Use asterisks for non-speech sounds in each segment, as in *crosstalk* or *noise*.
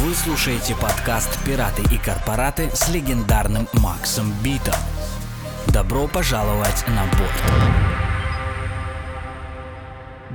Вы слушаете подкаст «Пираты и корпораты» с легендарным Максом Битом. Добро пожаловать на борт.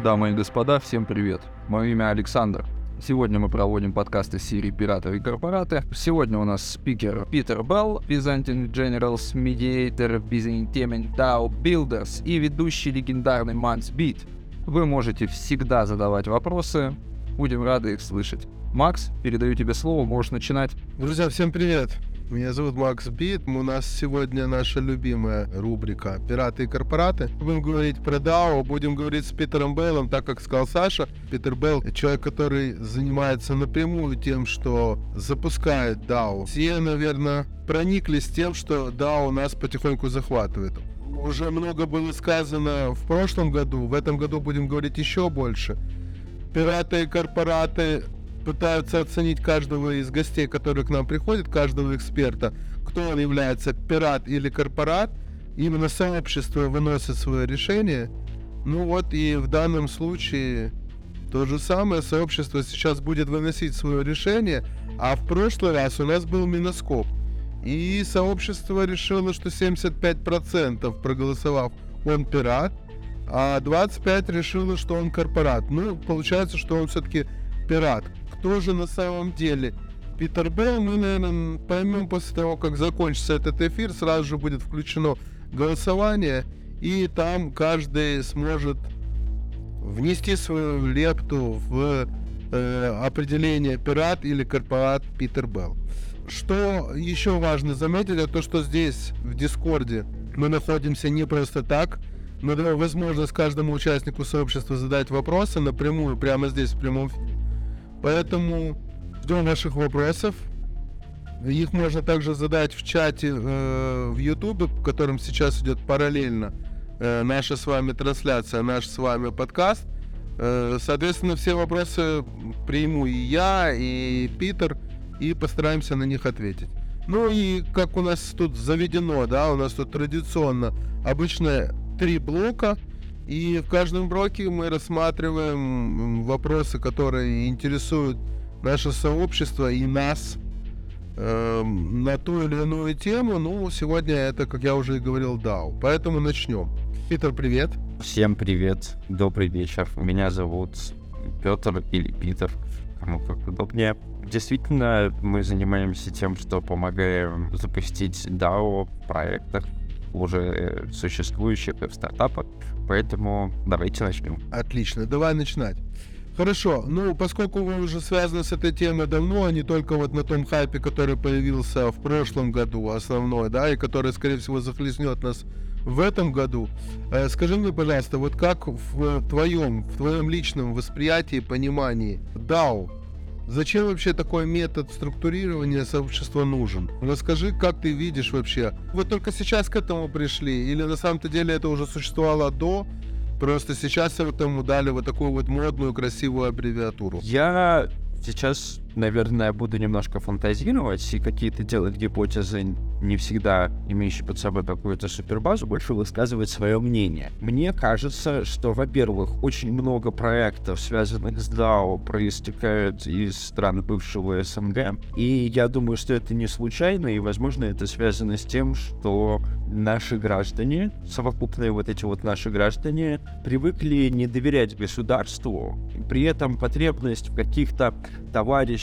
Дамы и господа, всем привет. Мое имя Александр. Сегодня мы проводим подкаст из серии «Пираты и корпораты». Сегодня у нас спикер Питер Белл, Byzantine Generals Mediator, Byzantine DAO Builders и ведущий легендарный Манс Бит. Вы можете всегда задавать вопросы, будем рады их слышать. Макс, передаю тебе слово, можешь начинать. Друзья, всем привет! Меня зовут Макс Бит. У нас сегодня наша любимая рубрика «Пираты и корпораты». Будем говорить про DAO, будем говорить с Питером Бейлом, так как сказал Саша. Питер Бейл — человек, который занимается напрямую тем, что запускает DAO. Все, наверное, прониклись тем, что DAO нас потихоньку захватывает. Уже много было сказано в прошлом году, в этом году будем говорить еще больше. Пираты и корпораты пытаются оценить каждого из гостей, которые к нам приходят, каждого эксперта, кто он является, пират или корпорат. Именно сообщество выносит свое решение. Ну вот и в данном случае то же самое сообщество сейчас будет выносить свое решение, а в прошлый раз у нас был Миноскоп. И сообщество решило, что 75% проголосовав, он пират, а 25 решило, что он корпорат. Ну, получается, что он все-таки пират. Кто же на самом деле Питер Белл, мы, наверное, поймем после того, как закончится этот эфир, сразу же будет включено голосование, и там каждый сможет внести свою лепту в э, определение пират или корпорат Питер Белл. Что еще важно заметить, это то, что здесь, в Дискорде, мы находимся не просто так, но даю возможность каждому участнику сообщества задать вопросы напрямую, прямо здесь, в прямом эфире. Поэтому ждем ваших вопросов. Их можно также задать в чате э, в YouTube, в котором сейчас идет параллельно э, наша с вами трансляция, наш с вами подкаст. Э, соответственно, все вопросы приму и я, и Питер, и постараемся на них ответить. Ну и как у нас тут заведено, да, у нас тут традиционно обычно три блока, и в каждом блоке мы рассматриваем вопросы, которые интересуют наше сообщество и нас э, на ту или иную тему. Ну, сегодня это, как я уже и говорил, DAO. Поэтому начнем. Питер, привет. Всем привет, добрый вечер. Меня зовут Петр или Питер, кому как удобнее. Действительно, мы занимаемся тем, что помогаем запустить DAO в проектах, уже существующих в стартапах. Поэтому давайте начнем. Отлично, давай начинать. Хорошо, ну, поскольку вы уже связаны с этой темой давно, а не только вот на том хайпе, который появился в прошлом году, основной, да, и который, скорее всего, захлестнет нас в этом году, э, скажи мне, пожалуйста, вот как в твоем, в твоем личном восприятии, понимании DAO Зачем вообще такой метод структурирования сообщества нужен? Расскажи, как ты видишь вообще. Вы только сейчас к этому пришли? Или на самом-то деле это уже существовало до? Просто сейчас этому дали вот такую вот модную, красивую аббревиатуру. Я сейчас наверное, буду немножко фантазировать и какие-то делать гипотезы, не всегда имеющие под собой какую-то супербазу, больше высказывать свое мнение. Мне кажется, что, во-первых, очень много проектов, связанных с DAO, проистекают из стран бывшего СНГ, и я думаю, что это не случайно, и, возможно, это связано с тем, что наши граждане, совокупные вот эти вот наши граждане, привыкли не доверять государству, при этом потребность в каких-то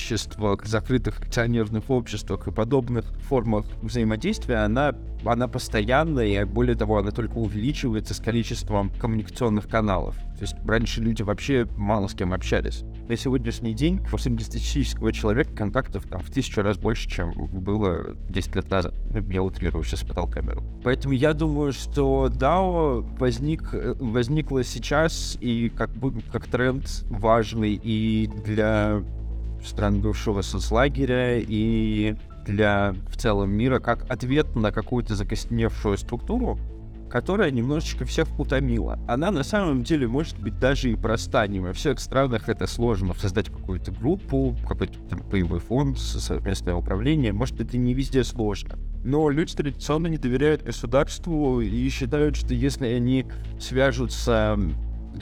товариществах, закрытых акционерных обществах и подобных формах взаимодействия, она, она постоянная, и более того, она только увеличивается с количеством коммуникационных каналов. То есть раньше люди вообще мало с кем общались. На сегодняшний день у среднестатистического человека контактов там в тысячу раз больше, чем было 10 лет назад. Я утрирую сейчас потал камеру. Поэтому я думаю, что DAO возник, возникло сейчас и как бы как тренд важный и для стран бывшего соцлагеря и для в целом мира как ответ на какую-то закостеневшую структуру, которая немножечко всех утомила. Она на самом деле может быть даже и проста. Не во всех странах это сложно. Создать какую-то группу, какой-то там боевой фонд, совместное управление. Может, это не везде сложно. Но люди традиционно не доверяют государству и считают, что если они свяжутся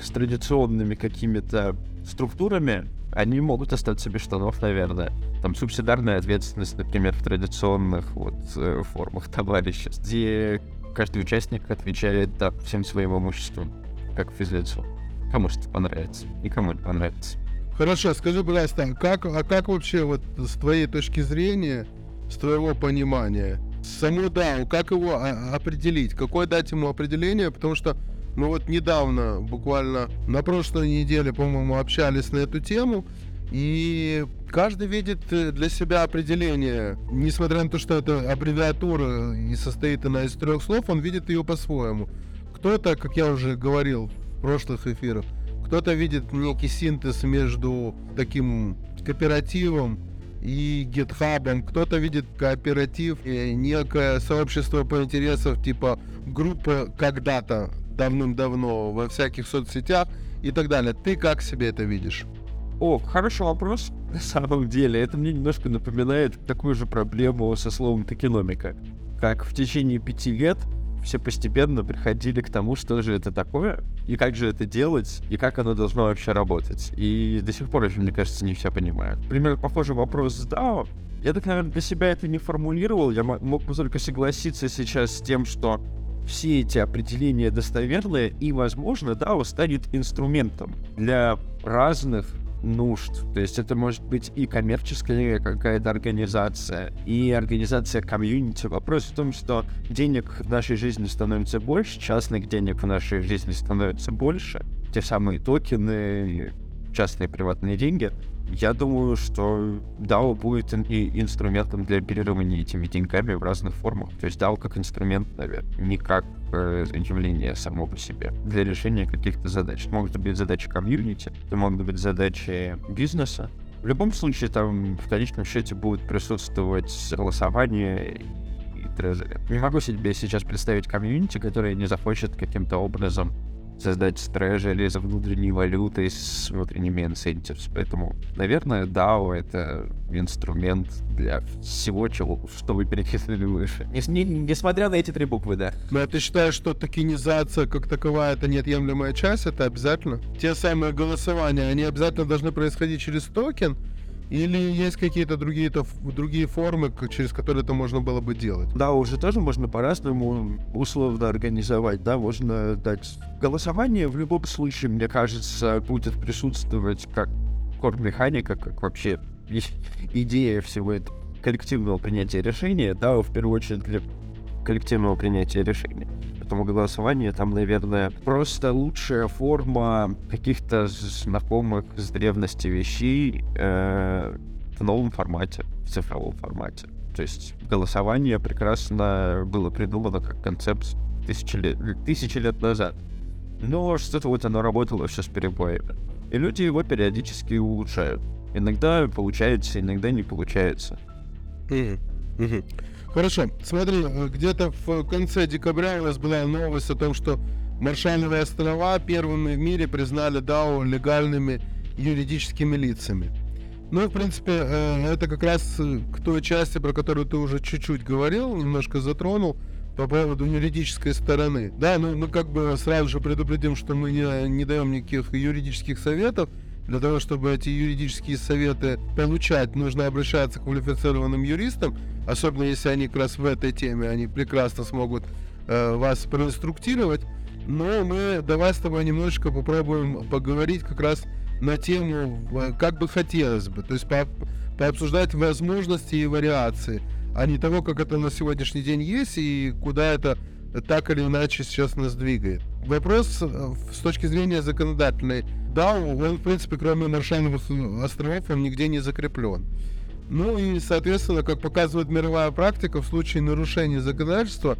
с традиционными какими-то структурами, они могут остаться без штанов, наверное. Там субсидарная ответственность, например, в традиционных вот э, формах товариществ, где каждый участник отвечает да, всем своим имуществом, как физлицо. Кому что понравится, никому не понравится. Хорошо, скажи, пожалуйста, как, а как вообще вот с твоей точки зрения, с твоего понимания, саму DAO, как его а, определить? Какое дать ему определение? Потому что мы вот недавно, буквально на прошлой неделе, по-моему, общались на эту тему, и каждый видит э, для себя определение. Несмотря на то, что это аббревиатура и состоит она из трех слов, он видит ее по-своему. Кто-то, как я уже говорил в прошлых эфирах, кто-то видит некий синтез между таким кооперативом и гитхабом, кто-то видит кооператив и некое сообщество по интересам типа группы когда-то давным-давно во всяких соцсетях и так далее. Ты как себе это видишь? О, хороший вопрос. *laughs* На самом деле, это мне немножко напоминает такую же проблему со словом токеномика. Как в течение пяти лет все постепенно приходили к тому, что же это такое, и как же это делать, и как оно должно вообще работать. И до сих пор еще, мне кажется, не все понимают. Примерно похожий вопрос с DAO. Я так, наверное, для себя это не формулировал. Я мог бы только согласиться сейчас с тем, что все эти определения достоверные, и, возможно, DAO станет инструментом для разных нужд. То есть это может быть и коммерческая какая-то организация, и организация комьюнити. Вопрос в том, что денег в нашей жизни становится больше, частных денег в нашей жизни становится больше. Те самые токены, частные приватные деньги. Я думаю, что DAO будет и инструментом для оперирования этими деньгами в разных формах. То есть DAO как инструмент, наверное, не как э, явление само по себе для решения каких-то задач. Могут быть задачи комьюнити, это могут быть задачи бизнеса. В любом случае, там в конечном счете будет присутствовать голосование и трезори. Не могу себе сейчас представить комьюнити, которое не захочет каким-то образом создать трежери за внутренней валютой с внутренними incentives. Поэтому, наверное, DAO — это инструмент для всего, чего, что вы перечислили выше. Не, не, несмотря на эти три буквы, да. Но ты считаешь, что токенизация как таковая — это неотъемлемая часть? Это обязательно? Те самые голосования, они обязательно должны происходить через токен? Или есть какие-то другие, то, другие формы, через которые это можно было бы делать? Да, уже тоже можно по-разному условно организовать, да, можно дать голосование в любом случае, мне кажется, будет присутствовать как кор-механика, как вообще идея всего этого коллективного принятия решения, да, в первую очередь для коллективного принятия решения. Поэтому голосование там, наверное, просто лучшая форма каких-то знакомых с древности вещей э, в новом формате, в цифровом формате. То есть голосование прекрасно было придумано как концепт тысячи лет, тысячи лет назад. Но что-то вот оно работало все с перебоями. И люди его периодически улучшают. Иногда получается, иногда не получается. Mm-hmm. Mm-hmm. Хорошо, смотри, э, где-то в конце декабря у нас была новость о том, что Маршальновые острова первыми в мире признали DAO легальными юридическими лицами. Ну, в принципе, э, это как раз э, к той части, про которую ты уже чуть-чуть говорил, немножко затронул, по поводу юридической стороны. Да, ну, ну как бы сразу же предупредим, что мы не, не даем никаких юридических советов, для того, чтобы эти юридические советы получать, нужно обращаться к квалифицированным юристам, особенно если они как раз в этой теме, они прекрасно смогут э, вас проинструктировать. Но мы давай с тобой немножечко попробуем поговорить как раз на тему, как бы хотелось бы, то есть по, пообсуждать возможности и вариации, а не того, как это на сегодняшний день есть и куда это так или иначе сейчас нас двигает. Вопрос э, с точки зрения законодательной да, он, в принципе, кроме Маршальных островов, он нигде не закреплен. Ну и, соответственно, как показывает мировая практика, в случае нарушения законодательства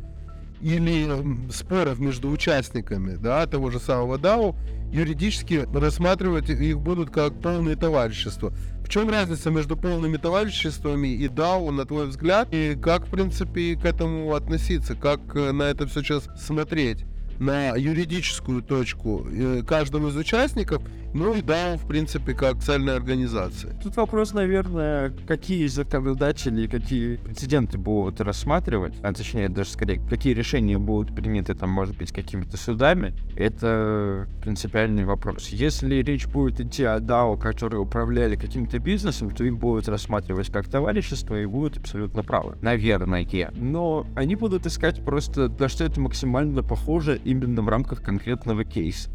или споров между участниками да, того же самого DAO, юридически рассматривать их будут как полные товарищества. В чем разница между полными товариществами и DAO, на твой взгляд, и как, в принципе, к этому относиться, как э, на это все сейчас смотреть? На юридическую точку э, каждого из участников Ну и да, в принципе, как цельная организация. Тут вопрос, наверное, какие законодатели, какие прецеденты будут рассматривать, а точнее даже скорее, какие решения будут приняты там, может быть, какими-то судами, это принципиальный вопрос. Если речь будет идти о DAO, которые управляли каким-то бизнесом, то их будут рассматривать как товарищество и будут абсолютно правы. Наверное. Но они будут искать просто, на что это максимально похоже именно в рамках конкретного кейса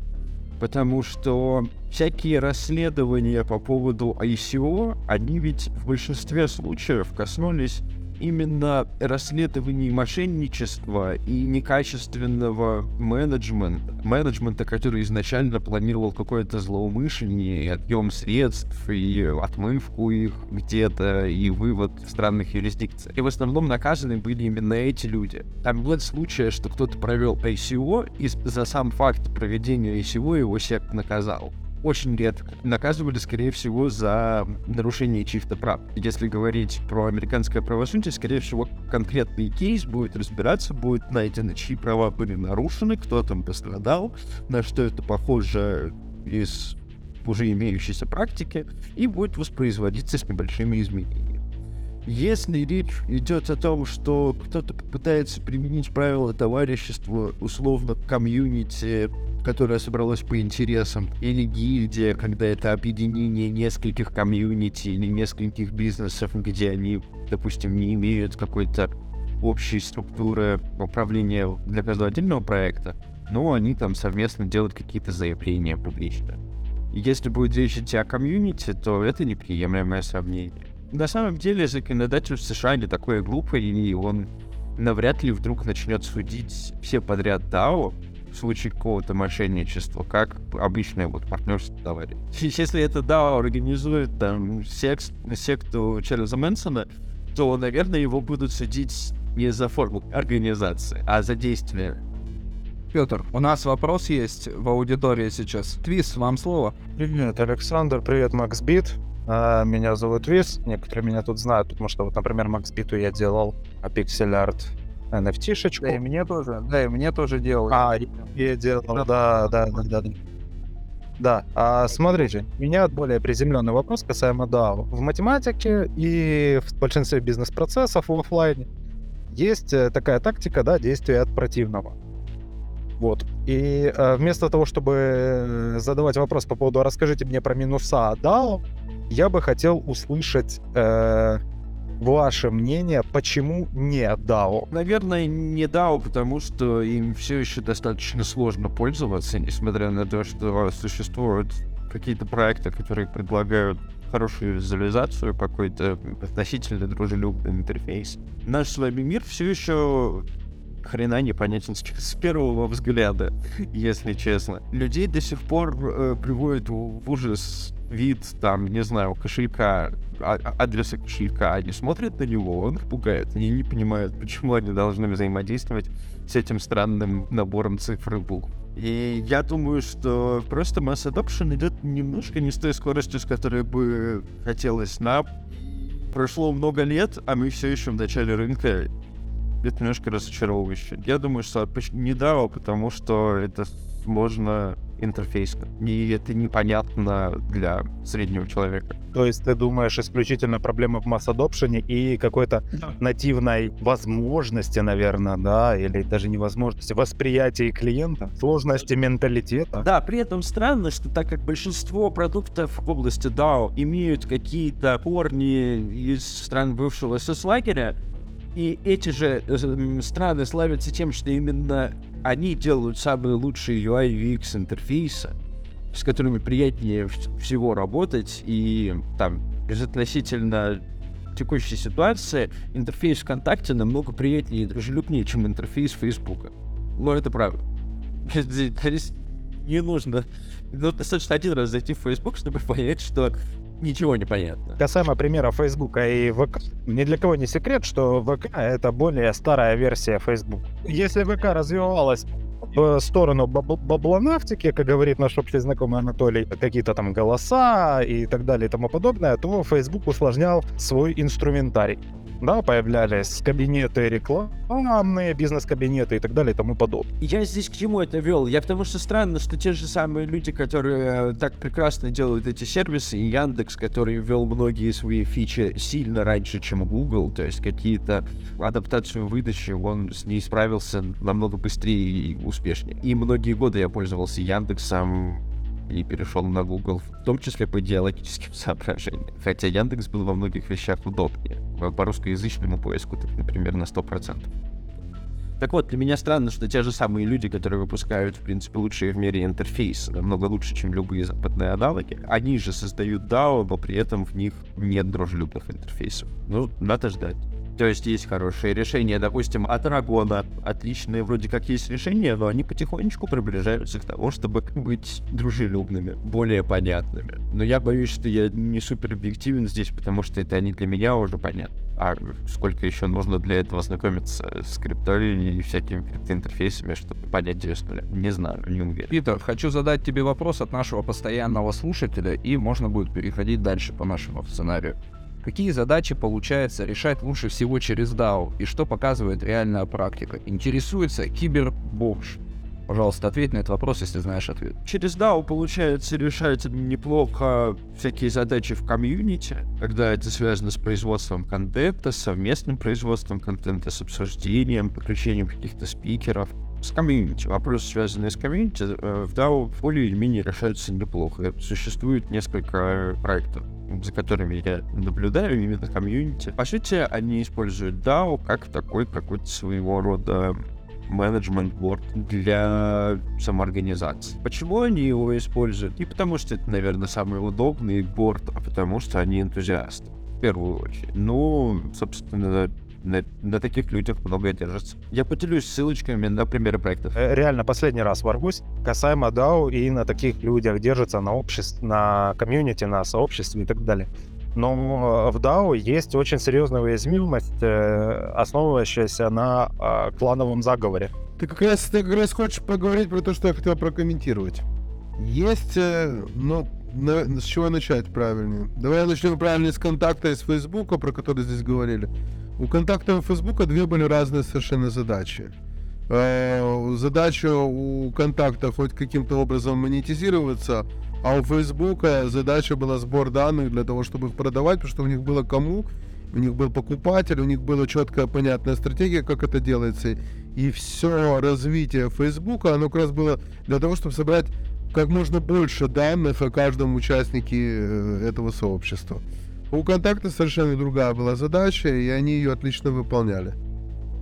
потому что всякие расследования по поводу ICO, они ведь в большинстве случаев коснулись именно расследований мошенничества и некачественного менеджмента. Менеджмента, который изначально планировал какое-то злоумышление, и отъем средств, и отмывку их где-то, и вывод в странных юрисдикциях. И в основном наказаны были именно эти люди. Там нет случая, что кто-то провел ICO, и за сам факт проведения ICO его сект наказал очень редко. Наказывали, скорее всего, за нарушение чьих-то прав. Если говорить про американское правосудие, скорее всего, конкретный кейс будет разбираться, будет найдено, чьи права были нарушены, кто там пострадал, на что это похоже из уже имеющейся практики, и будет воспроизводиться с небольшими изменениями. Если речь идет о том, что кто-то попытается применить правила товарищества условно комьюнити которая собралась по интересам, или гильдия, когда это объединение нескольких комьюнити или нескольких бизнесов, где они, допустим, не имеют какой-то общей структуры управления для каждого отдельного проекта, но они там совместно делают какие-то заявления публично. Если будет речь идти о комьюнити, то это неприемлемое сравнение. На самом деле законодатель в США не такой глупый, и он навряд ли вдруг начнет судить все подряд DAO, в случае какого-то мошенничества, как обычное вот партнерство товарищ. Если это да организует там секс, секту Чарльза Мэнсона, то, наверное, его будут судить не за форму организации, а за действия. Петр, у нас вопрос есть в аудитории сейчас. Твис, вам слово. Привет, Александр, привет, Макс Бит. А, меня зовут Твис, некоторые меня тут знают, потому что вот, например, Макс Биту я делал пиксель арт NFT-шечку. Да, и мне тоже, да, и мне тоже делал. А, я делал, да, да, да, да. Да, да. А, смотрите, у меня более приземленный вопрос касаемо DAO. В математике и в большинстве бизнес-процессов в офлайне есть э, такая тактика, да, действия от противного. Вот. И э, вместо того, чтобы э, задавать вопрос по поводу «расскажите мне про минуса DAO», я бы хотел услышать э, ваше мнение, почему не DAO? Наверное, не DAO, потому что им все еще достаточно сложно пользоваться, несмотря на то, что существуют какие-то проекты, которые предлагают хорошую визуализацию, какой-то относительно дружелюбный интерфейс. Наш с вами мир все еще хрена непонятен с первого взгляда, если честно. Людей до сих пор э, приводит в ужас вид, там, не знаю, кошелька, а, а, адреса кошелька, они смотрят на него, он их пугает. Они не понимают, почему они должны взаимодействовать с этим странным набором цифр и букв. И я думаю, что просто масс adoption идет немножко не с той скоростью, с которой бы хотелось нам. Прошло много лет, а мы все еще в начале рынка. Это немножко разочаровывающе. Я думаю, что не DAO, потому что это сложно интерфейсно. И это непонятно для среднего человека. То есть ты думаешь исключительно проблема в масс адопшене и какой-то да. нативной возможности, наверное, да, или даже невозможности восприятия клиента, сложности менталитета. Да, при этом странно, что так как большинство продуктов в области DAO имеют какие-то корни из стран бывшего СС-лагеря, и эти же э, страны славятся тем, что именно они делают самые лучшие UI UX интерфейсы, с которыми приятнее всего работать, и там безотносительно текущей ситуации интерфейс ВКонтакте намного приятнее и дружелюбнее, чем интерфейс Фейсбука. Но это правда. *laughs* Не нужно. Ну, достаточно один раз зайти в Facebook, чтобы понять, что ничего не понятно. Касаемо примера Facebook и ВК, ни для кого не секрет, что ВК — это более старая версия Facebook. Если ВК развивалась в сторону баб- баблонавтики, как говорит наш общий знакомый Анатолий, какие-то там голоса и так далее и тому подобное, то Facebook усложнял свой инструментарий. Да, появлялись кабинеты рекламные, бизнес-кабинеты и так далее и тому подобное. Я здесь к чему это вел? Я потому что странно, что те же самые люди, которые э, так прекрасно делают эти сервисы, и Яндекс, который ввел многие свои фичи сильно раньше, чем Google, то есть какие-то адаптацию выдачи, он с ней справился намного быстрее и успешнее. И многие годы я пользовался Яндексом, и перешел на Google, в том числе по идеологическим *laughs* соображениям. Хотя Яндекс был во многих вещах удобнее. По русскоязычному поиску, так, например, на 100%. Так вот, для меня странно, что те же самые люди, которые выпускают, в принципе, лучшие в мире интерфейсы, намного лучше, чем любые западные аналоги, они же создают DAO, но при этом в них нет дружелюбных интерфейсов. Ну, надо ждать. То есть есть хорошие решения, допустим, от Рагона. Отличные вроде как есть решения, но они потихонечку приближаются к тому, чтобы быть дружелюбными, более понятными. Но я боюсь, что я не супер объективен здесь, потому что это не для меня уже понятно. А сколько еще нужно для этого знакомиться с криптой и всякими криптоинтерфейсами, чтобы понять 9 с нуля? Не знаю, не уверен. Питер, хочу задать тебе вопрос от нашего постоянного слушателя, и можно будет переходить дальше по нашему сценарию. Какие задачи получается решать лучше всего через DAO и что показывает реальная практика? Интересуется кибербомж. Пожалуйста, ответь на этот вопрос, если знаешь ответ. Через DAO получается решать неплохо всякие задачи в комьюнити, когда это связано с производством контента, совместным производством контента, с обсуждением, подключением каких-то спикеров. С комьюнити. Вопросы, связанные с комьюнити, э, в DAO более или менее решаются неплохо. Существует несколько проектов за которыми я наблюдаю, именно комьюнити. По сути, они используют DAO как такой какой-то своего рода менеджмент-борд для самоорганизации. Почему они его используют? Не потому, что это, наверное, самый удобный борт, а потому, что они энтузиасты. В первую очередь. Ну, собственно, на, на таких людях многое держится. Я поделюсь ссылочками на примеры проектов. Э, реально, последний раз ворвусь касаемо DAO и на таких людях держится на обществе, на комьюнити, на сообществе и так далее. Но в DAO есть очень серьезная уязвимость, э, основывающаяся на э, клановом заговоре. Ты как раз, ты как раз хочешь поговорить про то, что я хотел прокомментировать. Есть, э, ну, на, с чего начать правильнее? Давай начнем правильно с контакта из Фейсбука, про который здесь говорили. У контакта Фейсбука две были разные совершенно задачи. Э, задача у контакта хоть каким-то образом монетизироваться, а у Фейсбука задача была сбор данных для того, чтобы их продавать, потому что у них было кому, у них был покупатель, у них была четкая понятная стратегия, как это делается. И все развитие Фейсбука, оно как раз было для того, чтобы собрать как можно больше данных о каждом участнике э, этого сообщества. У контакта совершенно другая была задача, и они ее отлично выполняли.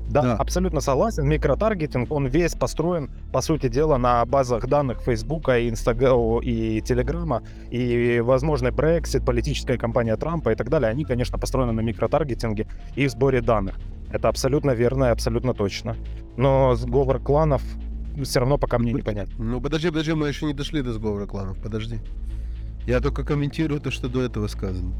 Да, да, абсолютно согласен. Микротаргетинг, он весь построен, по сути дела, на базах данных Фейсбука, Инстаграма и Телеграма, и возможный Brexit, политическая кампания Трампа и так далее, они, конечно, построены на микротаргетинге и в сборе данных. Это абсолютно верно и абсолютно точно. Но сговор кланов все равно пока мне не понятно. Ну, подожди, подожди, мы еще не дошли до сговора кланов, подожди. Я только комментирую то, что до этого сказано.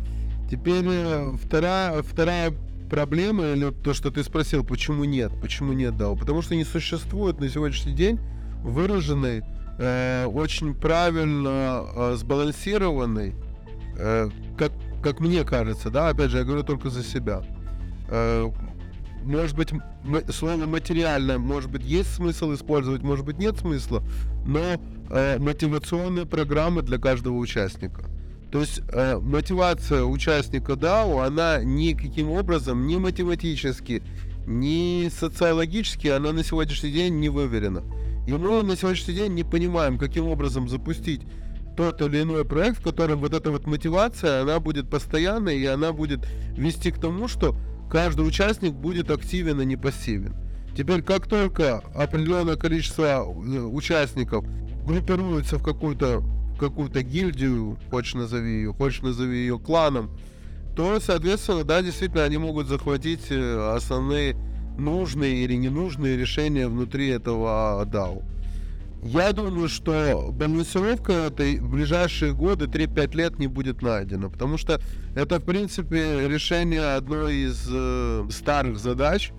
Теперь э, вторая, вторая проблема, или то, что ты спросил, почему нет, почему нет DAO, потому что не существует на сегодняшний день выраженной, э, очень правильно э, сбалансированной, э, как, как мне кажется, да, опять же, я говорю только за себя, э, может быть, слово материально, может быть, есть смысл использовать, может быть, нет смысла, но э, мотивационные программы для каждого участника. То есть э, мотивация участника DAO, она никаким образом, ни математически, ни социологически, она на сегодняшний день не выверена. И мы на сегодняшний день не понимаем, каким образом запустить тот или иной проект, в котором вот эта вот мотивация, она будет постоянной, и она будет вести к тому, что каждый участник будет активен, а не пассивен. Теперь, как только определенное количество э, участников группируется в какую-то какую-то гильдию, хочешь назови ее, хочешь назови ее кланом, то, соответственно, да, действительно, они могут захватить э, основные нужные или ненужные решения внутри этого DAO. Я думаю, что балансировка этой в ближайшие годы, 3-5 лет, не будет найдена, потому что это, в принципе, решение одной из э, старых задач,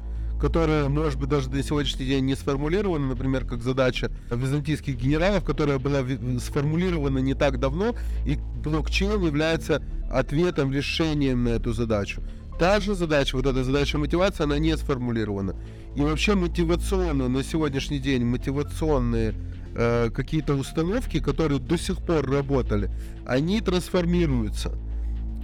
которая, может быть, даже на сегодняшний день не сформулирована, например, как задача византийских генералов, которая была сформулирована не так давно, и блокчейн является ответом, решением на эту задачу. та же задача, вот эта задача мотивации, она не сформулирована. И вообще мотивационно на сегодняшний день мотивационные э, какие-то установки, которые до сих пор работали, они трансформируются.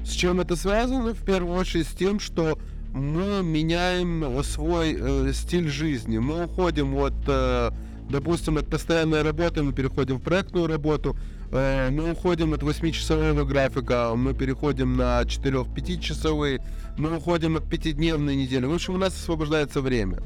С чем это связано? В первую очередь с тем, что мы меняем свой э, стиль жизни. Мы уходим от, э, допустим, от постоянной работы, мы переходим в проектную работу, э, мы уходим от 8-часового графика, мы переходим на 4-5 часовые, мы уходим от 5-дневной недели. В общем, у нас освобождается время.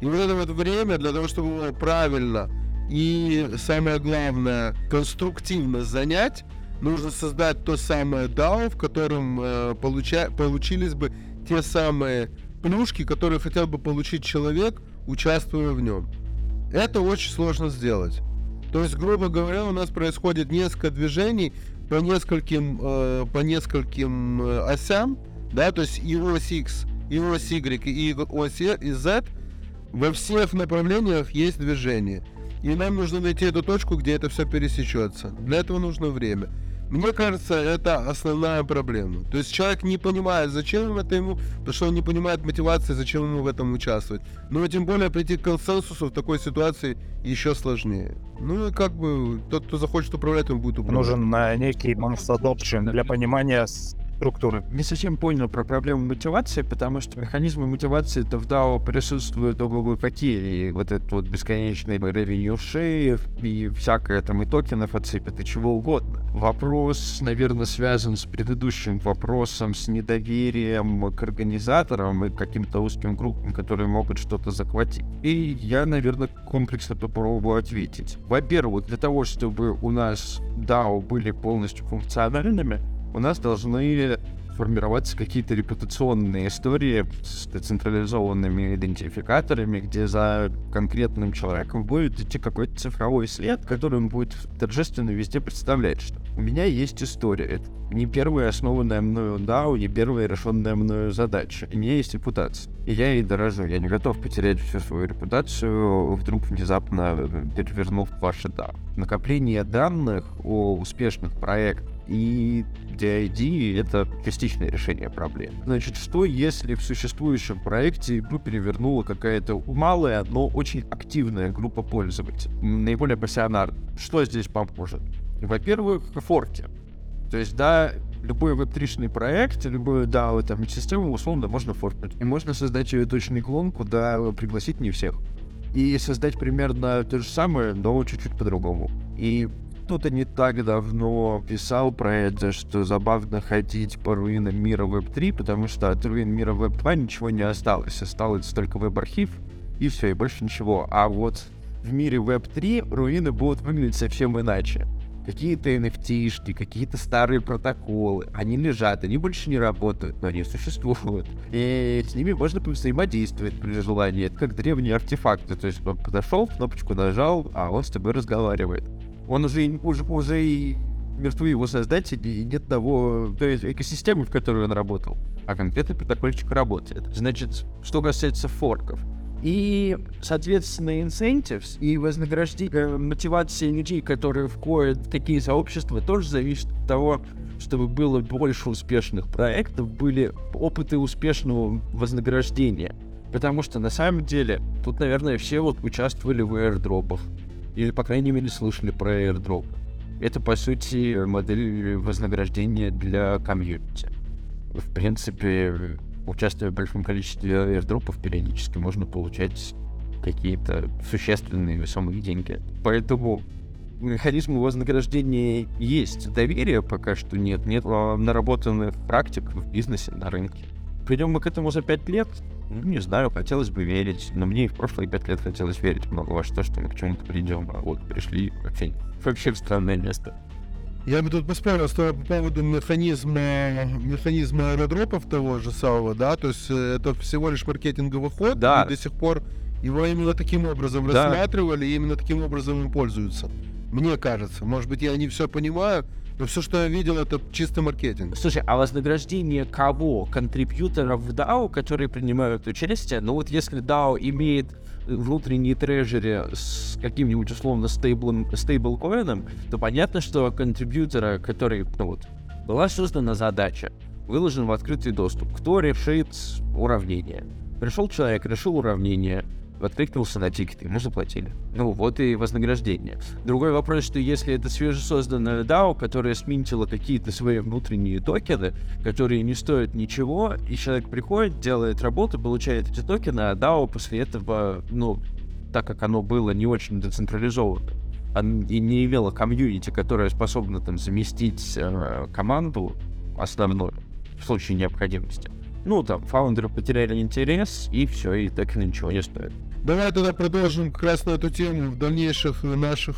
И вот это вот время для того, чтобы его правильно и, самое главное, конструктивно занять, нужно создать то самое DAO, в котором э, получа- получились бы те самые плюшки, которые хотел бы получить человек, участвуя в нем. Это очень сложно сделать. То есть, грубо говоря, у нас происходит несколько движений по нескольким, э, по нескольким э, осям, да, то есть и ось X, и ось Y, и ось и Z, во всех направлениях есть движение. И нам нужно найти эту точку, где это все пересечется. Для этого нужно время. Мне кажется, это основная проблема. То есть человек не понимает, зачем это ему, потому что он не понимает мотивации, зачем ему в этом участвовать. Но тем более прийти к консенсусу в такой ситуации еще сложнее. Ну и как бы тот, кто захочет управлять, он будет управлять. Нужен э, некий adoption для понимания структуры. Не совсем понял про проблему мотивации, потому что механизмы мотивации это в DAO присутствуют ого какие. И вот этот вот бесконечный revenue share и всякое там и токенов отсыпят, и чего угодно. Вопрос, наверное, связан с предыдущим вопросом, с недоверием к организаторам и каким-то узким группам, которые могут что-то захватить. И я, наверное, комплексно попробую ответить. Во-первых, для того, чтобы у нас DAO были полностью функциональными, у нас должны формироваться какие-то репутационные истории с децентрализованными идентификаторами, где за конкретным человеком будет идти какой-то цифровой след, который он будет торжественно везде представлять, что у меня есть история. Это не первая основанная мною DAO, не первая решенная мною задача. У меня есть репутация. И я ей дорожу. Я не готов потерять всю свою репутацию, вдруг внезапно перевернув ваше DAO. Накопление данных о успешных проектах и DID — это частичное решение проблем. Значит, что если в существующем проекте игру перевернула какая-то малая, но очень активная группа пользователей, наиболее пассионарная? Что здесь поможет? Во-первых, форки. То есть, да, любой веб-3 проект, любую DAO там систему условно можно форкнуть. И можно создать ее точный клон, куда пригласить не всех. И создать примерно то же самое, но чуть-чуть по-другому. И кто-то не так давно писал про это, что забавно ходить по руинам мира Web3, потому что от руин мира Web2 ничего не осталось. Осталось только веб-архив, и все, и больше ничего. А вот в мире Web3 руины будут выглядеть совсем иначе. Какие-то NFT-шки, какие-то старые протоколы, они лежат, они больше не работают, но они существуют. И с ними можно взаимодействовать при желании. Это как древние артефакты. То есть он подошел, кнопочку нажал, а он с тобой разговаривает. Он уже, уже, уже и мертвы его создатели, и нет того, то есть экосистемы, в которой он работал. А конкретно протокольчик работает. Значит, что касается форков. И, соответственно, incentives и вознаграждение, мотивация людей, которые входят в такие сообщества, тоже зависит от того, чтобы было больше успешных проектов, были опыты успешного вознаграждения. Потому что на самом деле тут, наверное, все вот участвовали в airdropах. Или, по крайней мере, слышали про airdrop. Это, по сути, модель вознаграждения для комьюнити. В принципе, участвуя в большом количестве airdropов, периодически можно получать какие-то существенные весомые деньги. Поэтому механизмы вознаграждения есть. Доверия пока что нет. Нет а, наработанных практик в бизнесе, на рынке. Придем мы к этому за пять лет? Ну, не знаю, хотелось бы верить. Но мне и в прошлые пять лет хотелось верить много во что, что мы к чему-то придем. А вот пришли вообще, вообще в странное место. Я бы тут поспорил с тобой по поводу механизма, механизма аэродропов того же самого, да, то есть э, это всего лишь маркетинговый ход, Да. и до сих пор его именно таким образом Да. рассматривали, и именно таким образом им пользуются. Мне кажется. Может быть, я не все понимаю, но все, что я видел, это чисто маркетинг. Слушай, а вознаграждение кого? Контрибьюторов в DAO, которые принимают участие? Ну вот если DAO имеет внутренний трежери с каким-нибудь условно стейблом, стейблкоином, то понятно, что контрибьютора, который, ну вот, была создана задача выложен в открытый доступ. Кто решит уравнение? Пришел человек, решил уравнение, откликнулся на тикет, ему заплатили. Ну, вот и вознаграждение. Другой вопрос, что если это свежесозданная DAO, которая сминтила какие-то свои внутренние токены, которые не стоят ничего, и человек приходит, делает работу, получает эти токены, а DAO после этого, ну, так как оно было не очень децентрализовано, и не имело комьюнити, которое способно там заместить э, команду основную в случае необходимости. Ну, там, фаундеры потеряли интерес, и все, и так ничего не стоит. Давай тогда продолжим как раз на эту тему в дальнейших наших,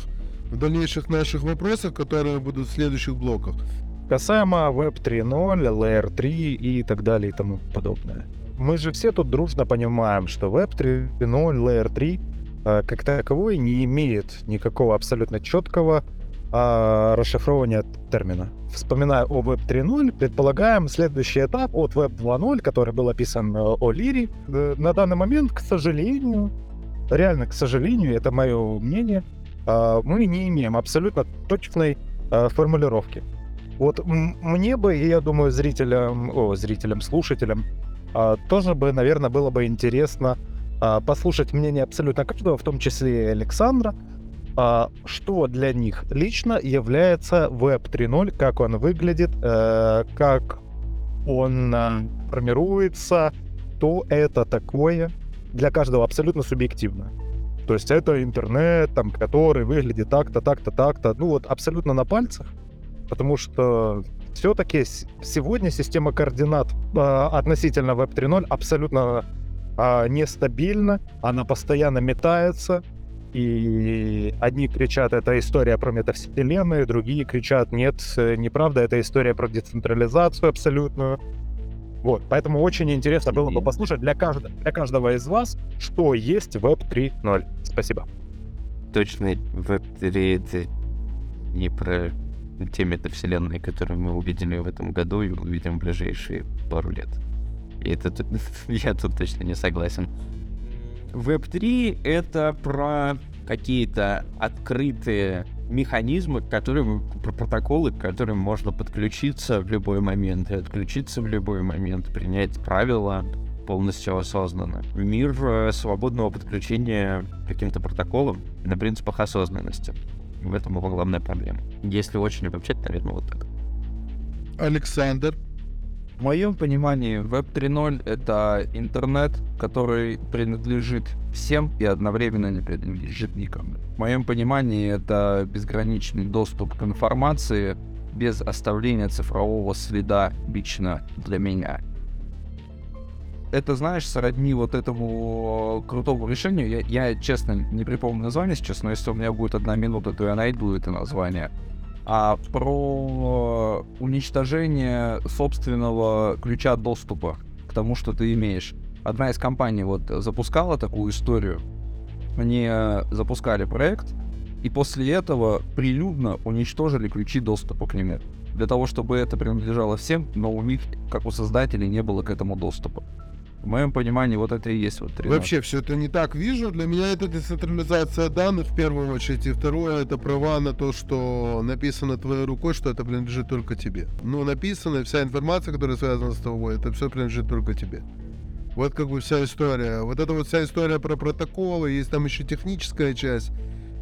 в дальнейших наших вопросах, которые будут в следующих блоках. Касаемо Web 3.0, Layer 3 и так далее и тому подобное. Мы же все тут дружно понимаем, что Web 3.0, Layer 3 э, как таковой не имеет никакого абсолютно четкого расшифрования термина. Вспоминая о Web 3.0, предполагаем следующий этап от Web 2.0, который был описан э, о Лире. Э, на данный момент, к сожалению, реально, к сожалению, это мое мнение, э, мы не имеем абсолютно точной формулировки. Вот мне бы, и я думаю, зрителям, о, зрителям, слушателям, тоже бы, наверное, было бы интересно послушать мнение абсолютно каждого, в том числе и Александра, что для них лично является Web 3.0, как он выглядит, э, как он э, формируется, то это такое для каждого абсолютно субъективно. То есть это интернет, там, который выглядит так-то, так-то, так-то, ну вот абсолютно на пальцах, потому что все-таки сегодня система координат э, относительно Web 3.0 абсолютно э, нестабильна, она постоянно метается, и одни кричат, это история про метавселенную, другие кричат, нет, неправда, это история про децентрализацию абсолютную. Вот, поэтому очень интересно было бы послушать для каждого, для каждого из вас, что есть Web 3.0. Спасибо. Точно, Web 3 это не про те метавселенные, которые мы увидели в этом году и увидим в ближайшие пару лет. И это *laughs* я тут точно не согласен. Web3 — это про какие-то открытые механизмы, которые, про протоколы, к которым можно подключиться в любой момент и отключиться в любой момент, принять правила полностью осознанно. Мир э, свободного подключения каким-то протоколам на принципах осознанности. В этом его главная проблема. Если очень обобщать, наверное, вот так. Александр, в моем понимании Web 3.0 это интернет, который принадлежит всем и одновременно не принадлежит никому. В моем понимании это безграничный доступ к информации без оставления цифрового следа лично для меня. Это, знаешь, сродни вот этому крутому решению. Я, я, честно, не припомню название сейчас, но если у меня будет одна минута, то я найду это название а про уничтожение собственного ключа доступа к тому, что ты имеешь. Одна из компаний вот запускала такую историю. Они запускали проект, и после этого прилюдно уничтожили ключи доступа к нему. Для того, чтобы это принадлежало всем, но у них, как у создателей, не было к этому доступа. В моем понимании, вот это и есть вот 13. Вообще, все это не так вижу. Для меня это децентрализация данных в первую очередь. И второе, это права на то, что написано твоей рукой, что это принадлежит только тебе. Но написано, вся информация, которая связана с тобой, это все принадлежит только тебе. Вот как бы вся история. Вот это вот вся история про протоколы. Есть там еще техническая часть,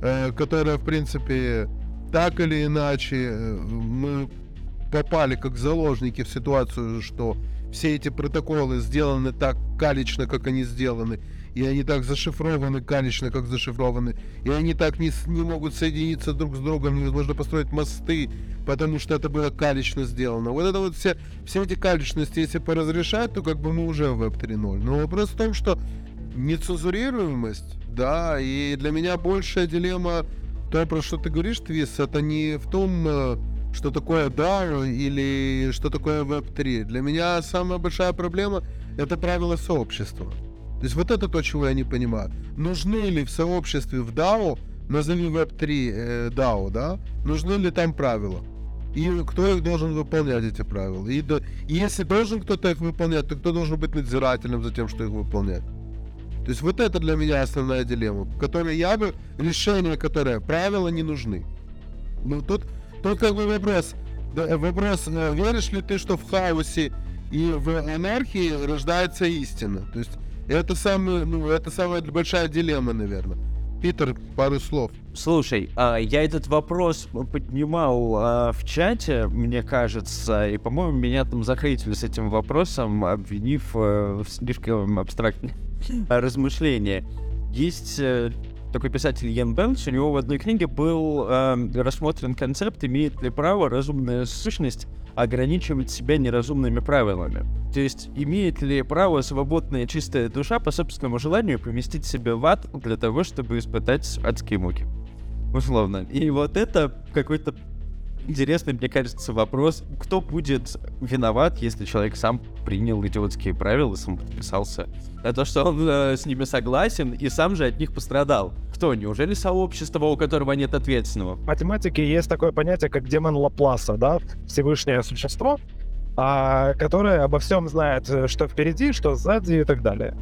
э, которая, в принципе, так или иначе, э, мы попали как заложники в ситуацию, что все эти протоколы сделаны так калично, как они сделаны, и они так зашифрованы калично, как зашифрованы, и они так не, не могут соединиться друг с другом, невозможно построить мосты, потому что это было калично сделано. Вот это вот все, все эти каличности, если поразрешать, то как бы мы уже в Web 3.0. Но вопрос в том, что нецензурируемость, да, и для меня большая дилемма, то, про что ты говоришь, Твис, это не в том, э, что такое DAO или что такое Web3. Для меня самая большая проблема — это правила сообщества. То есть вот это то, чего я не понимаю. Нужны ли в сообществе в DAO, назови Web3 э, DAO, да, нужны ли там правила? И кто их должен выполнять, эти правила? И, до, и если должен кто-то их выполнять, то кто должен быть надзирателем за тем, что их выполняет? То есть вот это для меня основная дилемма, в которой я бы, решение которое, правила не нужны. Ну тут Тут как бы вопрос, вопрос, веришь ли ты, что в хаосе и в анархии рождается истина? То есть это, самый, ну, это самая большая дилемма, наверное. Питер, пару слов. Слушай, а, я этот вопрос поднимал а, в чате, мне кажется, и, по-моему, меня там захейтили с этим вопросом, обвинив э, в слишком абстрактные *laughs* размышления. Есть э, такой писатель Ян Бенч, у него в одной книге был э, рассмотрен концепт, имеет ли право разумная сущность ограничивать себя неразумными правилами. То есть, имеет ли право свободная чистая душа по собственному желанию поместить себя в ад для того, чтобы испытать адские муки? Условно. И вот это какой-то интересный, мне кажется, вопрос, кто будет виноват, если человек сам принял идиотские правила, сам подписался на то, что он э, с ними согласен и сам же от них пострадал. Кто? Неужели сообщество, у которого нет ответственного? В математике есть такое понятие, как демон Лапласа, да, Всевышнее существо, а, которое обо всем знает, э, что впереди, что сзади и так далее.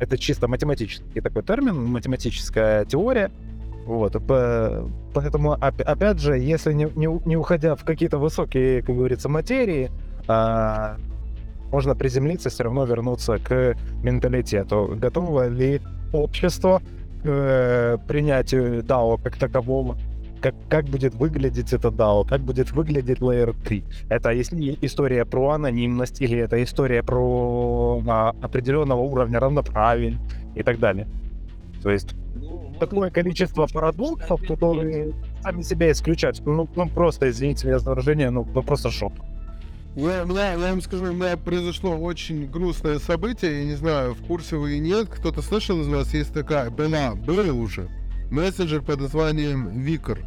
Это чисто математический такой термин, математическая теория. Вот, поэтому, опять же, если не, не, не уходя в какие-то высокие, как говорится, материи, а, можно приземлиться, все равно вернуться к менталитету. Готово ли общество к э, принятию DAO как такового? Как, как будет выглядеть это DAO? Как будет выглядеть Layer 3? Это если история про анонимность или это история про а, определенного уровня равноправия и так далее. То есть такое количество парадоксов, которые сами себя исключают. Ну, ну просто, извините меня за выражение, ну, ну просто шок. Я, я, я вам скажу, у меня произошло очень грустное событие, я не знаю, в курсе вы и нет, кто-то слышал из вас, есть такая, была, был уже, мессенджер под названием Викер.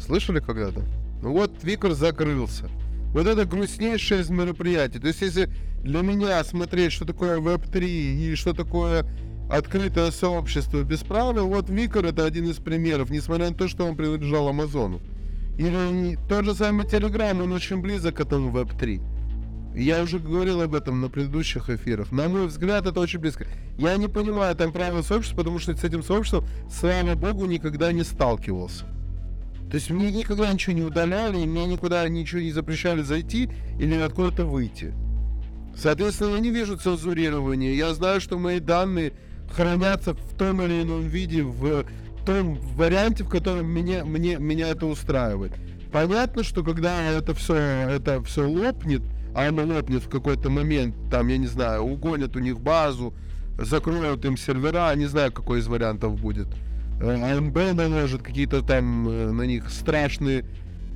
Слышали когда-то? Ну вот, Викер закрылся. Вот это грустнейшее из мероприятий. То есть, если для меня смотреть, что такое Web3 и что такое открытое сообщество без правил, вот Викер это один из примеров, несмотря на то, что он принадлежал Амазону. Или тот же самый Telegram, он очень близок к этому Web3. Я уже говорил об этом на предыдущих эфирах. На мой взгляд, это очень близко. Я не понимаю там правила сообщества, потому что с этим сообществом, слава богу, никогда не сталкивался. То есть мне никогда ничего не удаляли, мне никуда ничего не запрещали зайти или откуда-то выйти. Соответственно, я не вижу цензурирования. Я знаю, что мои данные хранятся в том или ином виде в том варианте, в котором меня, мне, меня это устраивает. Понятно, что когда это все, это все лопнет, а оно лопнет в какой-то момент, там, я не знаю, угонят у них базу, закроют им сервера, не знаю, какой из вариантов будет. АМБ наложит какие-то там э, на них страшные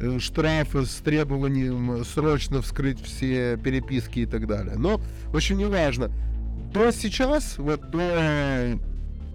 э, штрафы с требованием срочно вскрыть все переписки и так далее. Но, в общем, не важно. До сейчас, вот до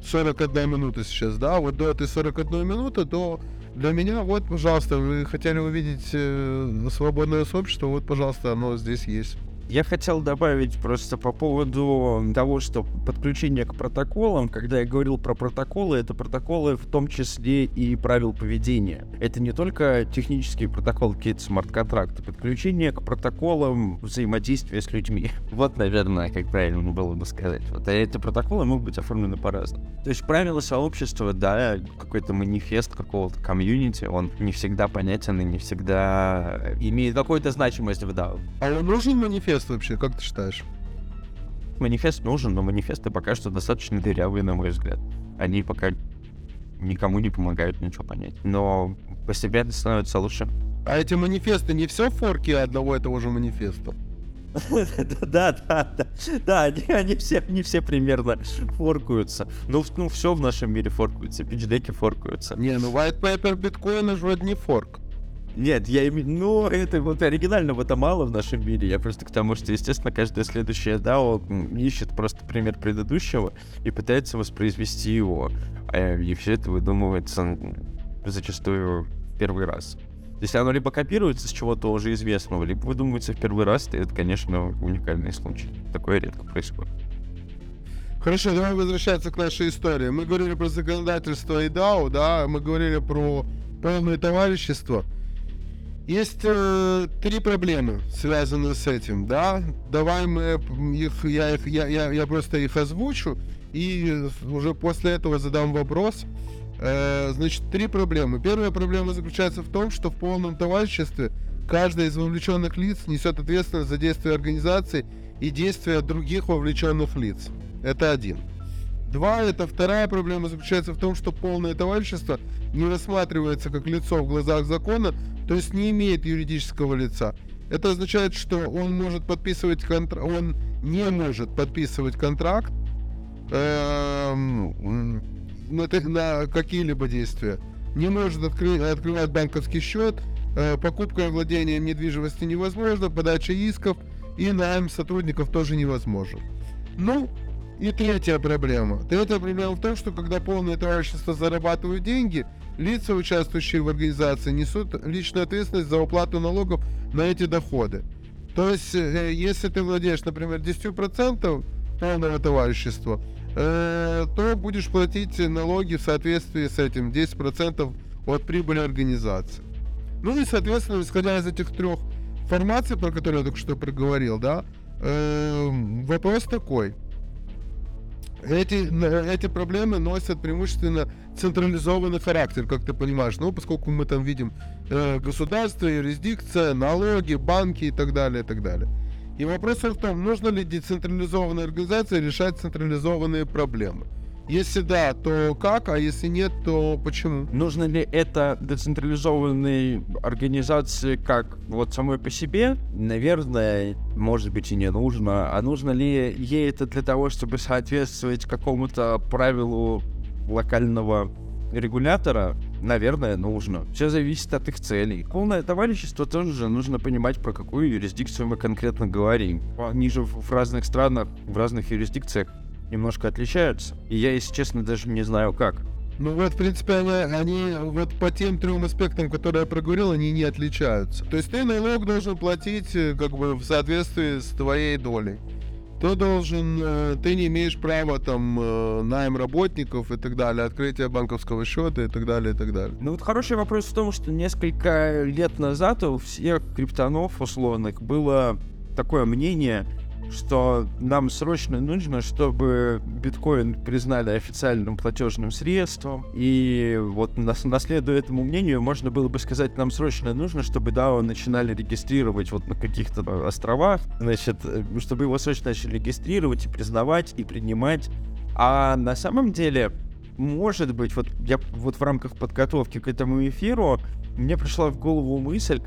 41 минута сейчас, да, вот до этой 41 минуты, то для меня, вот, пожалуйста, вы хотели увидеть э, свободное сообщество, вот, пожалуйста, оно здесь есть. Я хотел добавить просто по поводу того, что подключение к протоколам, когда я говорил про протоколы, это протоколы в том числе и правил поведения. Это не только технические протоколы, какие-то смарт-контракты, подключение к протоколам взаимодействия с людьми. Вот, наверное, как правильно было бы сказать. Вот, а эти протоколы могут быть оформлены по-разному. То есть правила сообщества, да, какой-то манифест какого-то комьюнити, он не всегда понятен и не всегда имеет какую-то значимость в DAO. А нужен манифест? Манифест вообще, как ты считаешь? Манифест нужен, но манифесты пока что достаточно дырявые, на мой взгляд. Они пока никому не помогают ничего понять. Но постепенно становится лучше. А эти манифесты не все форки одного и того же манифеста? *laughs* Да, да, да. Да, они, все, не все примерно форкаются. Ну, ну, все в нашем мире форкаются, пичдеки форкаются. Не, ну white paper биткоина же не форк. Нет, я имею... Ну, это вот оригинального-то мало в нашем мире. Я просто к тому, что, естественно, каждая следующая DAO ищет просто пример предыдущего и пытается воспроизвести его. А, и все это выдумывается зачастую в первый раз. Если оно либо копируется с чего-то уже известного, либо выдумывается в первый раз, то это, конечно, уникальный случай. Такое редко происходит. Хорошо, давай возвращаться к нашей истории. Мы говорили про законодательство и DAO, да, мы говорили про полное товарищество. Есть э, три проблемы, связанные с этим, да. Давай мы их, я, их, я, я, я просто их озвучу и уже после этого задам вопрос. Э, значит, три проблемы. Первая проблема заключается в том, что в полном товариществе каждый из вовлеченных лиц несет ответственность за действия организации и действия других вовлеченных лиц. Это один. Два, это вторая проблема заключается в том, что полное товарищество не рассматривается как лицо в глазах закона, то есть не имеет юридического лица. Это означает, что он может подписывать контракт, он не может подписывать контракт эм, на, на какие-либо действия, не может открыть, открывать банковский счет, э, покупка и владение недвижимости невозможно, подача исков и найм сотрудников тоже невозможен. Ну, и третья проблема. Третья проблема в том, что когда полное товарищество зарабатывают деньги, лица, участвующие в организации, несут личную ответственность за уплату налогов на эти доходы. То есть, э, если ты владеешь, например, 10% полного товарищества, э, то будешь платить налоги в соответствии с этим 10% от прибыли организации. Ну и, соответственно, исходя из этих трех формаций, про которые я только что проговорил, да, э, вопрос такой – эти, эти проблемы носят преимущественно централизованный характер, как ты понимаешь. Ну, поскольку мы там видим э, государство, юрисдикция, налоги, банки и так далее, и так далее. И вопрос в том, нужно ли децентрализованная организация решать централизованные проблемы. Если да, то как, а если нет, то почему? Нужно ли это децентрализованной организации как вот самой по себе? Наверное, может быть и не нужно. А нужно ли ей это для того, чтобы соответствовать какому-то правилу локального регулятора, наверное, нужно. Все зависит от их целей. Полное товарищество тоже нужно понимать, про какую юрисдикцию мы конкретно говорим. Они же в разных странах, в разных юрисдикциях немножко отличаются. И я, если честно, даже не знаю как. Ну вот, в принципе, они, они вот по тем трем аспектам, которые я проговорил, они не отличаются. То есть ты налог должен платить э, как бы в соответствии с твоей долей. Ты должен, э, ты не имеешь права там э, найм работников и так далее, открытие банковского счета и так далее, и так далее. Ну вот хороший вопрос в том, что несколько лет назад у всех криптонов условных было такое мнение, что нам срочно нужно, чтобы биткоин признали официальным платежным средством. И вот наследуя этому мнению, можно было бы сказать, нам срочно нужно, чтобы DAO начинали регистрировать вот на каких-то островах, значит, э, чтобы его срочно начали регистрировать и признавать, и принимать. А на самом деле, может быть, вот я вот в рамках подготовки к этому эфиру мне пришла в голову мысль,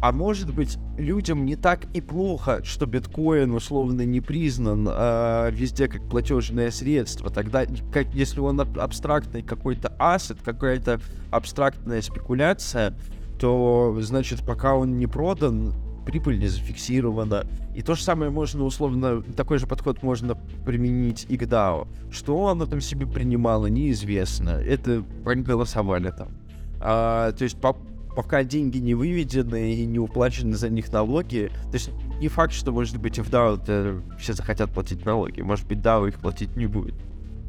а может быть, людям не так и плохо, что биткоин условно не признан э, везде как платежное средство. Тогда, как, если он абстрактный какой-то ассет, какая-то абстрактная спекуляция, то, значит, пока он не продан, прибыль не зафиксирована. И то же самое можно условно, такой же подход можно применить и к DAO. Что оно там себе принимало, неизвестно. Это проголосовали там. А, то есть по, пока деньги не выведены и не уплачены за них налоги, то есть не факт, что, может быть, в DAO все захотят платить налоги. Может быть, DAO их платить не будет.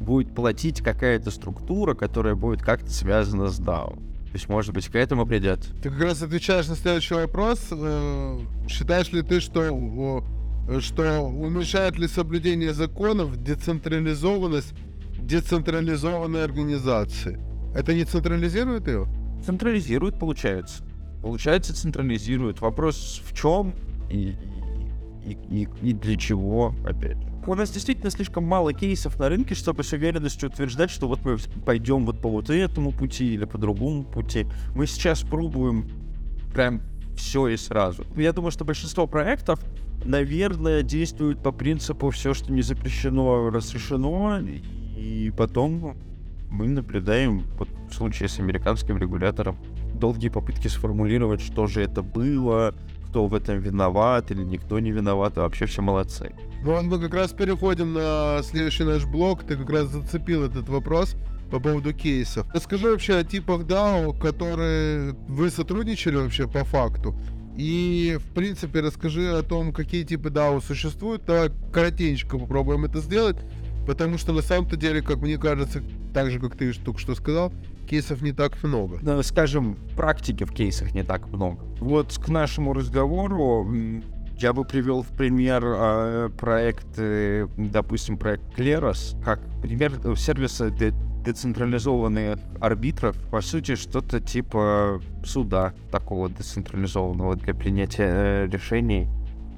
Будет платить какая-то структура, которая будет как-то связана с DAO. То есть, может быть, к этому придет. Ты как раз отвечаешь на следующий вопрос. Э, считаешь ли ты, что, что уменьшает ли соблюдение законов децентрализованность децентрализованной организации? Это не централизирует ее? Централизирует, получается. Получается, централизирует. Вопрос в чем и, и, и, и для чего, опять же. У нас действительно слишком мало кейсов на рынке, чтобы с уверенностью утверждать, что вот мы пойдем вот по вот этому пути или по другому пути. Мы сейчас пробуем прям все и сразу. Я думаю, что большинство проектов, наверное, действуют по принципу все, что не запрещено, разрешено, и потом мы наблюдаем, вот в случае с американским регулятором, долгие попытки сформулировать, что же это было, кто в этом виноват или никто не виноват, а вообще все молодцы. Ну, мы как раз переходим на следующий наш блок. Ты как раз зацепил этот вопрос по поводу кейсов. Расскажи вообще о типах DAO, которые вы сотрудничали вообще по факту. И, в принципе, расскажи о том, какие типы DAO существуют. Давай коротенько попробуем это сделать. Потому что на самом-то деле, как мне кажется, так же, как ты только что сказал, кейсов не так много. Ну, скажем, практики в кейсах не так много. Вот к нашему разговору я бы привел в пример э, проект, э, допустим, проект Kleros, как пример сервиса для децентрализованных арбитров, по сути, что-то типа суда такого децентрализованного для принятия э, решений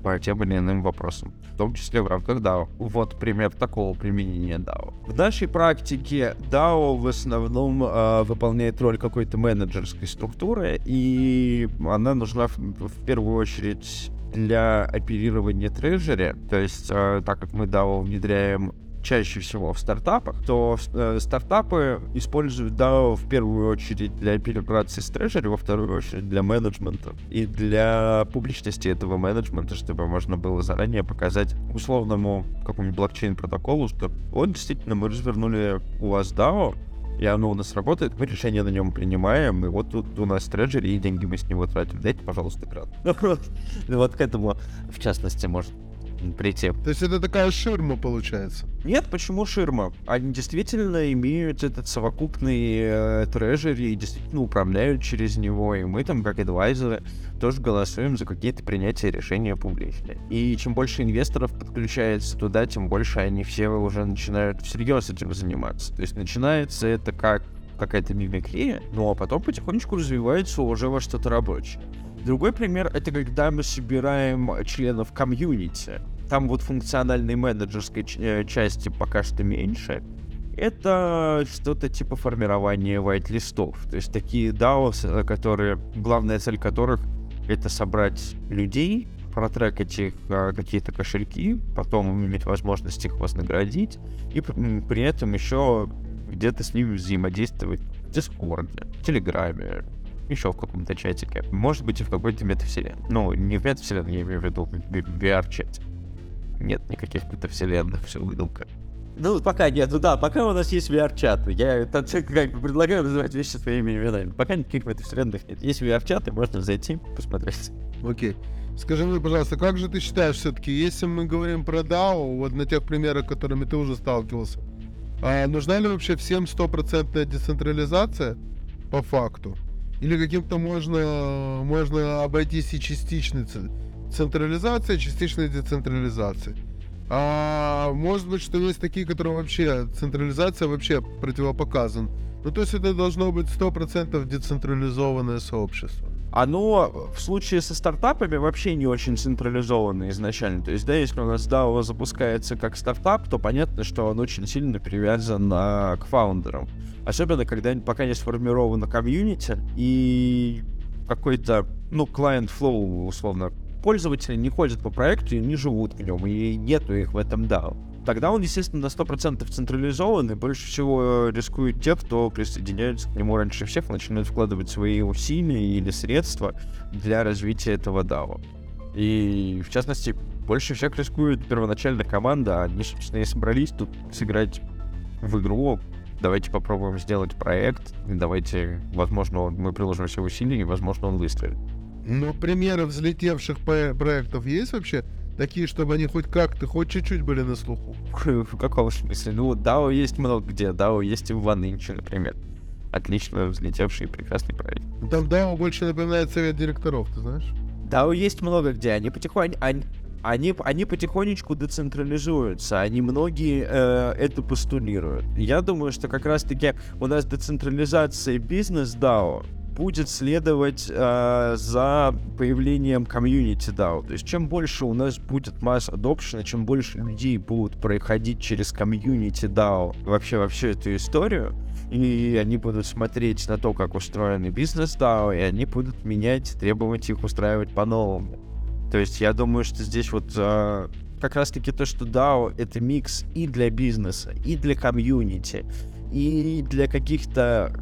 по тем или иным вопросам, в том числе в рамках DAO. Вот пример такого применения DAO. В нашей практике DAO в основном э, выполняет роль какой-то менеджерской структуры, и она нужна в, в первую очередь для оперирования трежери, то есть э, так как мы DAO внедряем чаще всего в стартапах, то э, стартапы используют DAO в первую очередь для операции с трежери, во вторую очередь для менеджмента и для публичности этого менеджмента, чтобы можно было заранее показать условному какому-нибудь блокчейн-протоколу, что вот действительно мы развернули у вас DAO, и оно у нас работает, мы решение на нем принимаем, и вот тут у нас трежери, и деньги мы с него тратим. Дайте, пожалуйста, грант. *laughs* Вот к этому, в частности, может прийти. То есть это такая ширма получается? Нет, почему ширма? Они действительно имеют этот совокупный э, трежери и действительно управляют через него, и мы там, как адвайзеры, тоже голосуем за какие-то принятия решения публичные. И чем больше инвесторов подключается туда, тем больше они все уже начинают всерьез этим заниматься. То есть начинается это как какая-то мимикрия, ну а потом потихонечку развивается уже во что-то рабочее. Другой пример — это когда мы собираем членов комьюнити. Там вот функциональной менеджерской э, части пока что меньше. Это что-то типа формирования white-листов. То есть такие DAO, которые, главная цель которых — это собрать людей, протрекать их э, какие-то кошельки, потом иметь возможность их вознаградить, и при этом еще где-то с ними взаимодействовать в Дискорде, в Телеграме, еще в каком-то чатике. Может быть, и в какой-то метавселенной. Ну, не в метавселенной, я имею в виду в VR-чате. Нет никаких метавселенных, все выдумка. Ну, пока нет, ну да, пока у нас есть VR-чаты. Я это, *laughs* как бы предлагаю называть вещи своими именами. Пока никаких метавселенных нет. Есть VR-чаты, можно зайти, посмотреть. Окей. Скажи мне, пожалуйста, как же ты считаешь все-таки, если мы говорим про DAO, вот на тех примерах, которыми ты уже сталкивался, а нужна ли вообще всем стопроцентная децентрализация по факту? Или каким-то можно, можно обойтись и частичной централизацией, частичной децентрализацией? А может быть, что есть такие, которые вообще, централизация вообще противопоказан. Ну, то есть это должно быть 100% децентрализованное сообщество оно в случае со стартапами вообще не очень централизованно изначально. То есть, да, если у нас DAO запускается как стартап, то понятно, что он очень сильно привязан а, к фаундерам. Особенно, когда пока не сформировано комьюнити и какой-то, ну, client flow, условно, пользователи не ходят по проекту и не живут в нем, и нету их в этом DAO тогда он, естественно, на 100% централизован, и больше всего рискуют те, кто присоединяется к нему раньше всех, начинают вкладывать свои усилия или средства для развития этого DAO. И, в частности, больше всех рискует первоначально команда, они, собственно, и собрались тут сыграть в игру, давайте попробуем сделать проект, давайте, возможно, мы приложим все усилия, и, возможно, он выстрелит. Но примеры взлетевших проектов есть вообще? Такие, чтобы они хоть как-то, хоть чуть-чуть были на слуху. *laughs* В каком смысле? Ну, DAO есть много где. DAO есть и в OneInch, например. Отлично взлетевший прекрасный проект. Ну, там DAO больше напоминает совет директоров, ты знаешь? DAO есть много где. Они потихоньку... Они, они, они потихонечку децентрализуются, они многие э, это постулируют. Я думаю, что как раз-таки у нас децентрализация бизнес DAO будет следовать э, за появлением комьюнити DAO. То есть чем больше у нас будет масс adoption, чем больше людей будут проходить через комьюнити DAO вообще во всю эту историю, и они будут смотреть на то, как устроены бизнес DAO, и они будут менять, требовать их устраивать по-новому. То есть я думаю, что здесь вот э, как раз-таки то, что DAO — это микс и для бизнеса, и для комьюнити, и для каких-то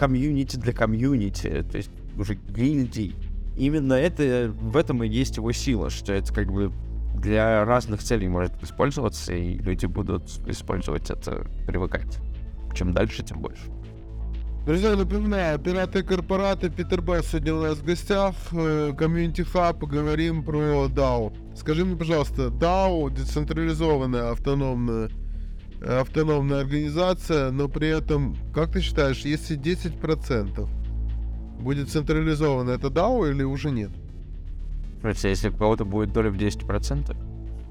комьюнити для комьюнити, то есть уже гильдий. Именно это, в этом и есть его сила, что это как бы для разных целей может использоваться, и люди будут использовать это, привыкать. Чем дальше, тем больше. Друзья, напоминаю, пираты корпораты, Питер Б. сегодня у нас в гостях, э, community hub, поговорим про DAO. Скажи мне, пожалуйста, DAO, децентрализованная автономная автономная организация, но при этом, как ты считаешь, если 10% будет централизовано, это DAO или уже нет? Смотрите, если у кого-то будет доля в 10%,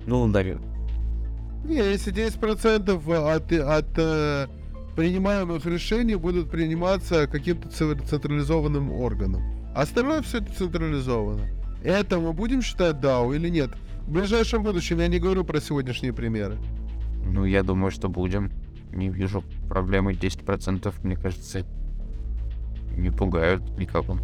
ну, наверное. Не, если 10% от, от э, принимаемых решений будут приниматься каким-то централизованным органом. Остальное все это централизовано. Это мы будем считать DAO или нет? В ближайшем будущем я не говорю про сегодняшние примеры. Ну, я думаю, что будем. Не вижу проблемы 10%, мне кажется, не пугают никого.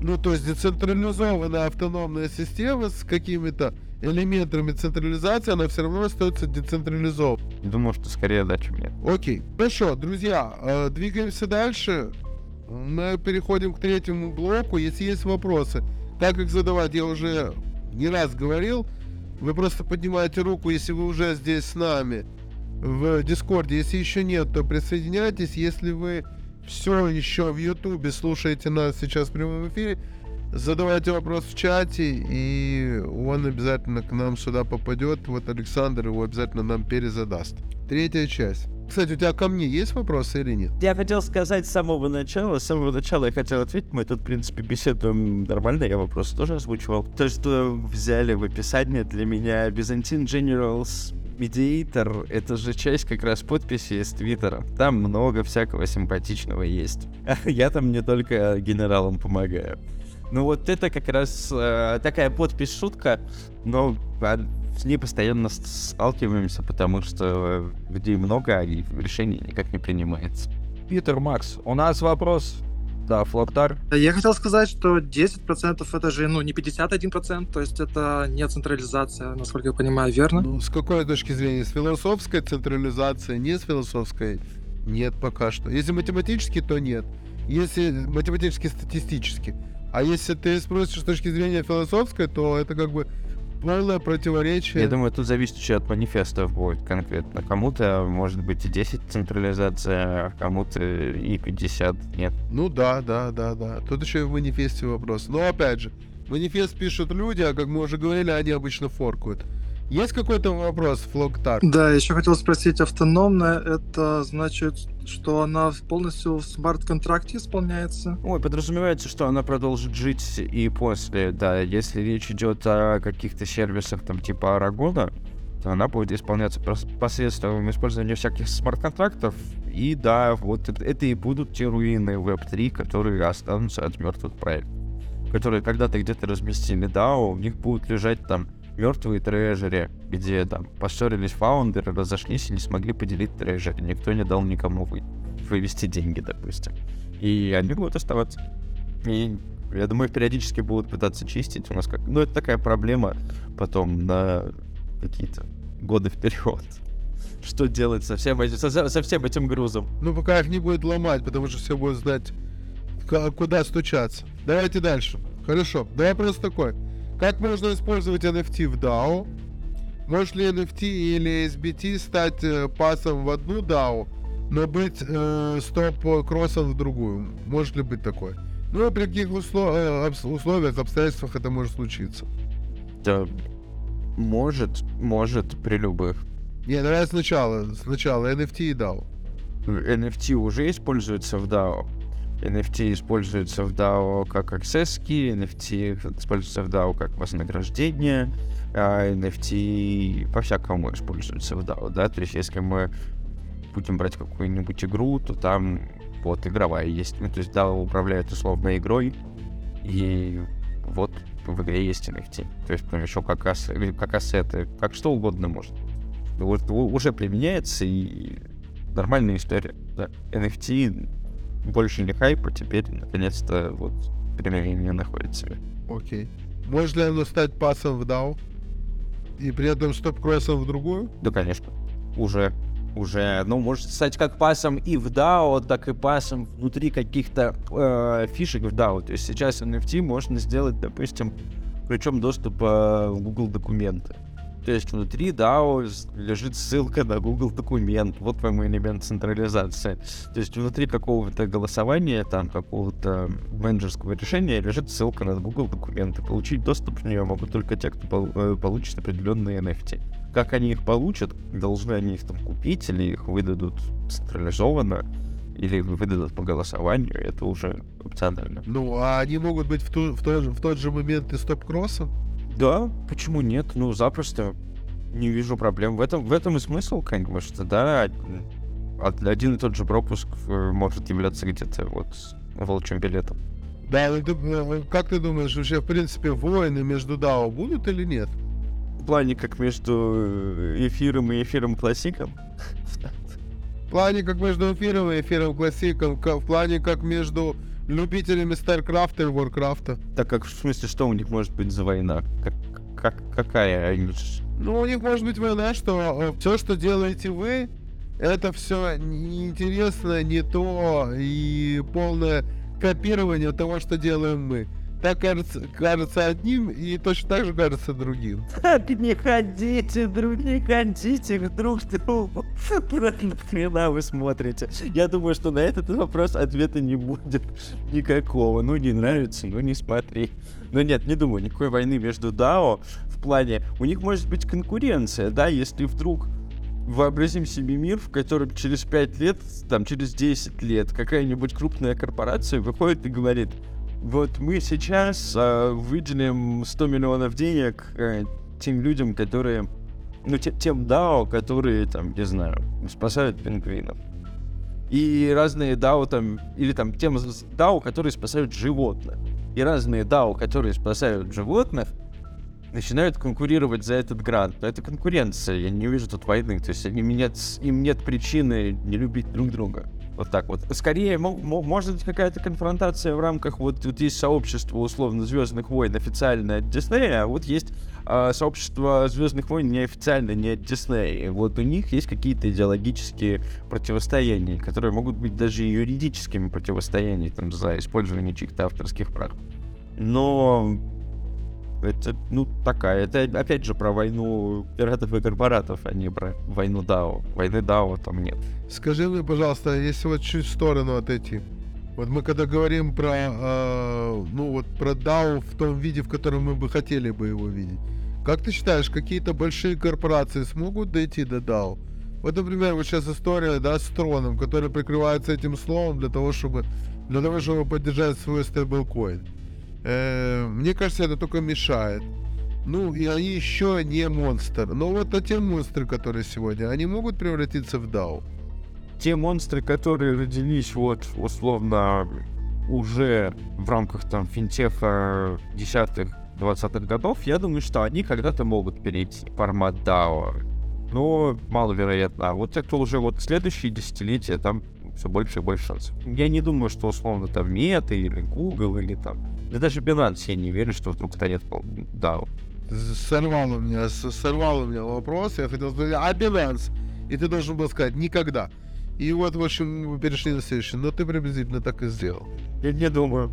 Ну, то есть децентрализованная автономная система с какими-то элементами централизации, она все равно остается децентрализованной. Думаю, что скорее да, чем нет. Окей. Хорошо, друзья, э, двигаемся дальше. Мы переходим к третьему блоку. Если есть вопросы, как их задавать, я уже не раз говорил. Вы просто поднимаете руку, если вы уже здесь с нами в Дискорде. Если еще нет, то присоединяйтесь. Если вы все еще в Ютубе слушаете нас сейчас в прямом эфире, задавайте вопрос в чате, и он обязательно к нам сюда попадет. Вот Александр его обязательно нам перезадаст. Третья часть. Кстати, у тебя ко мне есть вопросы или нет? Я хотел сказать с самого начала, с самого начала я хотел ответить, мы тут, в принципе, беседуем нормально, я вопрос тоже озвучивал. То, что взяли в описании для меня Byzantine Generals Mediator, это же часть как раз подписи из Твиттера. Там много всякого симпатичного есть. *laughs* Я там не только генералам помогаю. Ну вот это как раз э, такая подпись-шутка, но а, с ней постоянно сталкиваемся, потому что э, людей много, и решение никак не принимается. Питер, Макс, у нас вопрос. Да, Флоктар. Я хотел сказать, что 10% это же, ну, не 51%, то есть это не централизация, насколько я понимаю, верно? Ну, с какой точки зрения? С философской централизацией? Не с философской? Нет пока что. Если математически, то нет. Если математически статистически. А если ты спросишь с точки зрения философской, то это как бы полное противоречие. Я думаю, тут зависит еще от манифестов будет конкретно. Кому-то может быть и 10 централизация, а кому-то и 50 нет. Ну да, да, да, да. Тут еще и в манифесте вопрос. Но опять же, манифест пишут люди, а как мы уже говорили, они обычно форкают. Есть какой-то вопрос, Флоктар? Да, еще хотел спросить, автономная, это значит, что она полностью в смарт-контракте исполняется? Ой, подразумевается, что она продолжит жить и после, да. Если речь идет о каких-то сервисах, там, типа Арагона, то она будет исполняться посредством использования всяких смарт-контрактов. И да, вот это, это и будут те руины Web3, которые останутся от мертвых проектов. Которые когда-то где-то разместили DAO, у них будут лежать там мертвые трежери, где там поссорились фаундеры, разошлись и не смогли поделить трежери. Никто не дал никому вы- вывести деньги, допустим. И они будут оставаться. И я думаю, периодически будут пытаться чистить. У нас как... Ну, это такая проблема потом на какие-то годы вперед. Что делать со всем, этим, со, со всем этим грузом? Ну, пока их не будет ломать, потому что все будут знать, куда стучаться. Давайте дальше. Хорошо. Да вопрос такой. Как можно использовать NFT в DAO? Может ли NFT или SBT стать э, пасом в одну DAO, но быть э, стоп-кроссом в другую? Может ли быть такое? Ну, и при каких услов- э, условиях, обстоятельствах это может случиться? Да, может, может при любых. Не, давай сначала. Сначала NFT и DAO. NFT уже используется в DAO. NFT используется в DAO как access key, NFT используется в DAO как вознаграждение, а NFT по-всякому используется в DAO, да, то есть если мы будем брать какую-нибудь игру, то там вот игровая есть, ну, то есть DAO управляет условно игрой, и вот в игре есть NFT, то есть ну, еще как, ас- как ассеты, как что угодно может. Уже применяется и нормальная история. Да. NFT больше не хайпа, теперь наконец-то вот применение находит себя. Окей. Может ли оно стать пасом в DAO? И при этом стоп-кроссом в другую? Да, конечно. Уже. Уже, ну, может стать как пасом и в DAO, так и пасом внутри каких-то э, фишек в DAO. То есть сейчас NFT можно сделать, допустим, причем доступ э, в Google документы. То есть внутри DAO лежит ссылка на Google документ. Вот вам элемент централизации. То есть внутри какого-то голосования, там какого-то менеджерского решения лежит ссылка на Google документы. Получить доступ в нее могут только те, кто э, получит определенные NFT. Как они их получат, должны они их там купить, или их выдадут централизованно, или выдадут по голосованию, это уже опционально. Ну, а они могут быть в, ту- в, тот, же- в тот же момент и стоп-кроссом? Да, почему нет? Ну, запросто. Не вижу проблем. В этом, в этом и смысл, конечно, да. од- один и тот же пропуск э, может являться где-то вот волчьим билетом. Да, ну ты, как ты думаешь, вообще, в принципе, войны между DAO будут или нет? В плане как между э, эфиром и эфиром классиком. В плане как между эфиром и эфиром классиком, в плане как между любителями StarCraft и Warcraft. Так как в смысле, что у них может быть за война? Как, как, какая? Они Ну, у них может быть война, что все, что делаете вы, это все неинтересно, не то и полное копирование того, что делаем мы. Так кажется, кажется одним и точно так же кажется другим. Так *laughs* не ходите, друг, не ходите друг к другу. Хрена вы смотрите. Я думаю, что на этот вопрос ответа не будет никакого. Ну, не нравится, ну не смотри. Но нет, не думаю, никакой войны между DAO в плане... У них может быть конкуренция, да, если вдруг вообразим себе мир, в котором через 5 лет, там, через 10 лет какая-нибудь крупная корпорация выходит и говорит, вот мы сейчас а, выделим 100 миллионов денег э, тем людям, которые, ну, те- тем DAO, которые, там, не знаю, спасают пингвинов. И разные DAO там, или там тем DAO, которые спасают животных. И разные DAO, которые спасают животных, начинают конкурировать за этот грант. Но это конкуренция, я не вижу тут войны. То есть они, нет, им нет причины не любить друг друга. Вот так вот. Скорее, мо- мо- может быть какая-то конфронтация в рамках, вот, вот есть сообщество, условно, Звездных войн официально от Диснея, а вот есть а, сообщество Звездных войн неофициально, не от Диснея. Вот у них есть какие-то идеологические противостояния, которые могут быть даже юридическими противостояниями, там, за использование чьих-то авторских прав. Но это, ну, такая. Это, опять же, про войну пиратов и корпоратов, а не про войну Дао. Войны Дао там нет. Скажи мне, пожалуйста, если вот чуть в сторону отойти. Вот мы когда говорим про, э, ну вот про DAO в том виде, в котором мы бы хотели бы его видеть. Как ты считаешь, какие-то большие корпорации смогут дойти до DAO? Вот, например, вот сейчас история, да, с Троном, который прикрывается этим словом для того, чтобы, для того, чтобы поддержать свой стейблкоин. Э, мне кажется, это только мешает. Ну, и они еще не монстр. Но вот те монстры, которые сегодня, они могут превратиться в DAO? Те монстры, которые родились вот условно уже в рамках там финтеха десятых 20-х годов, я думаю, что они когда-то могут перейти в формат DAO. Но маловероятно. А вот те, кто уже вот следующие десятилетия, там все больше и больше шансов. Я не думаю, что условно там Мета или Google или там... Да даже Binance я не верю, что вдруг станет DAO. Сорвал у меня, с- сорвал у меня вопрос. Я хотел сказать, а Binance? И ты должен был сказать, никогда. И вот, в общем, мы перешли на следующий. Но ты приблизительно так и сделал. Я не думаю.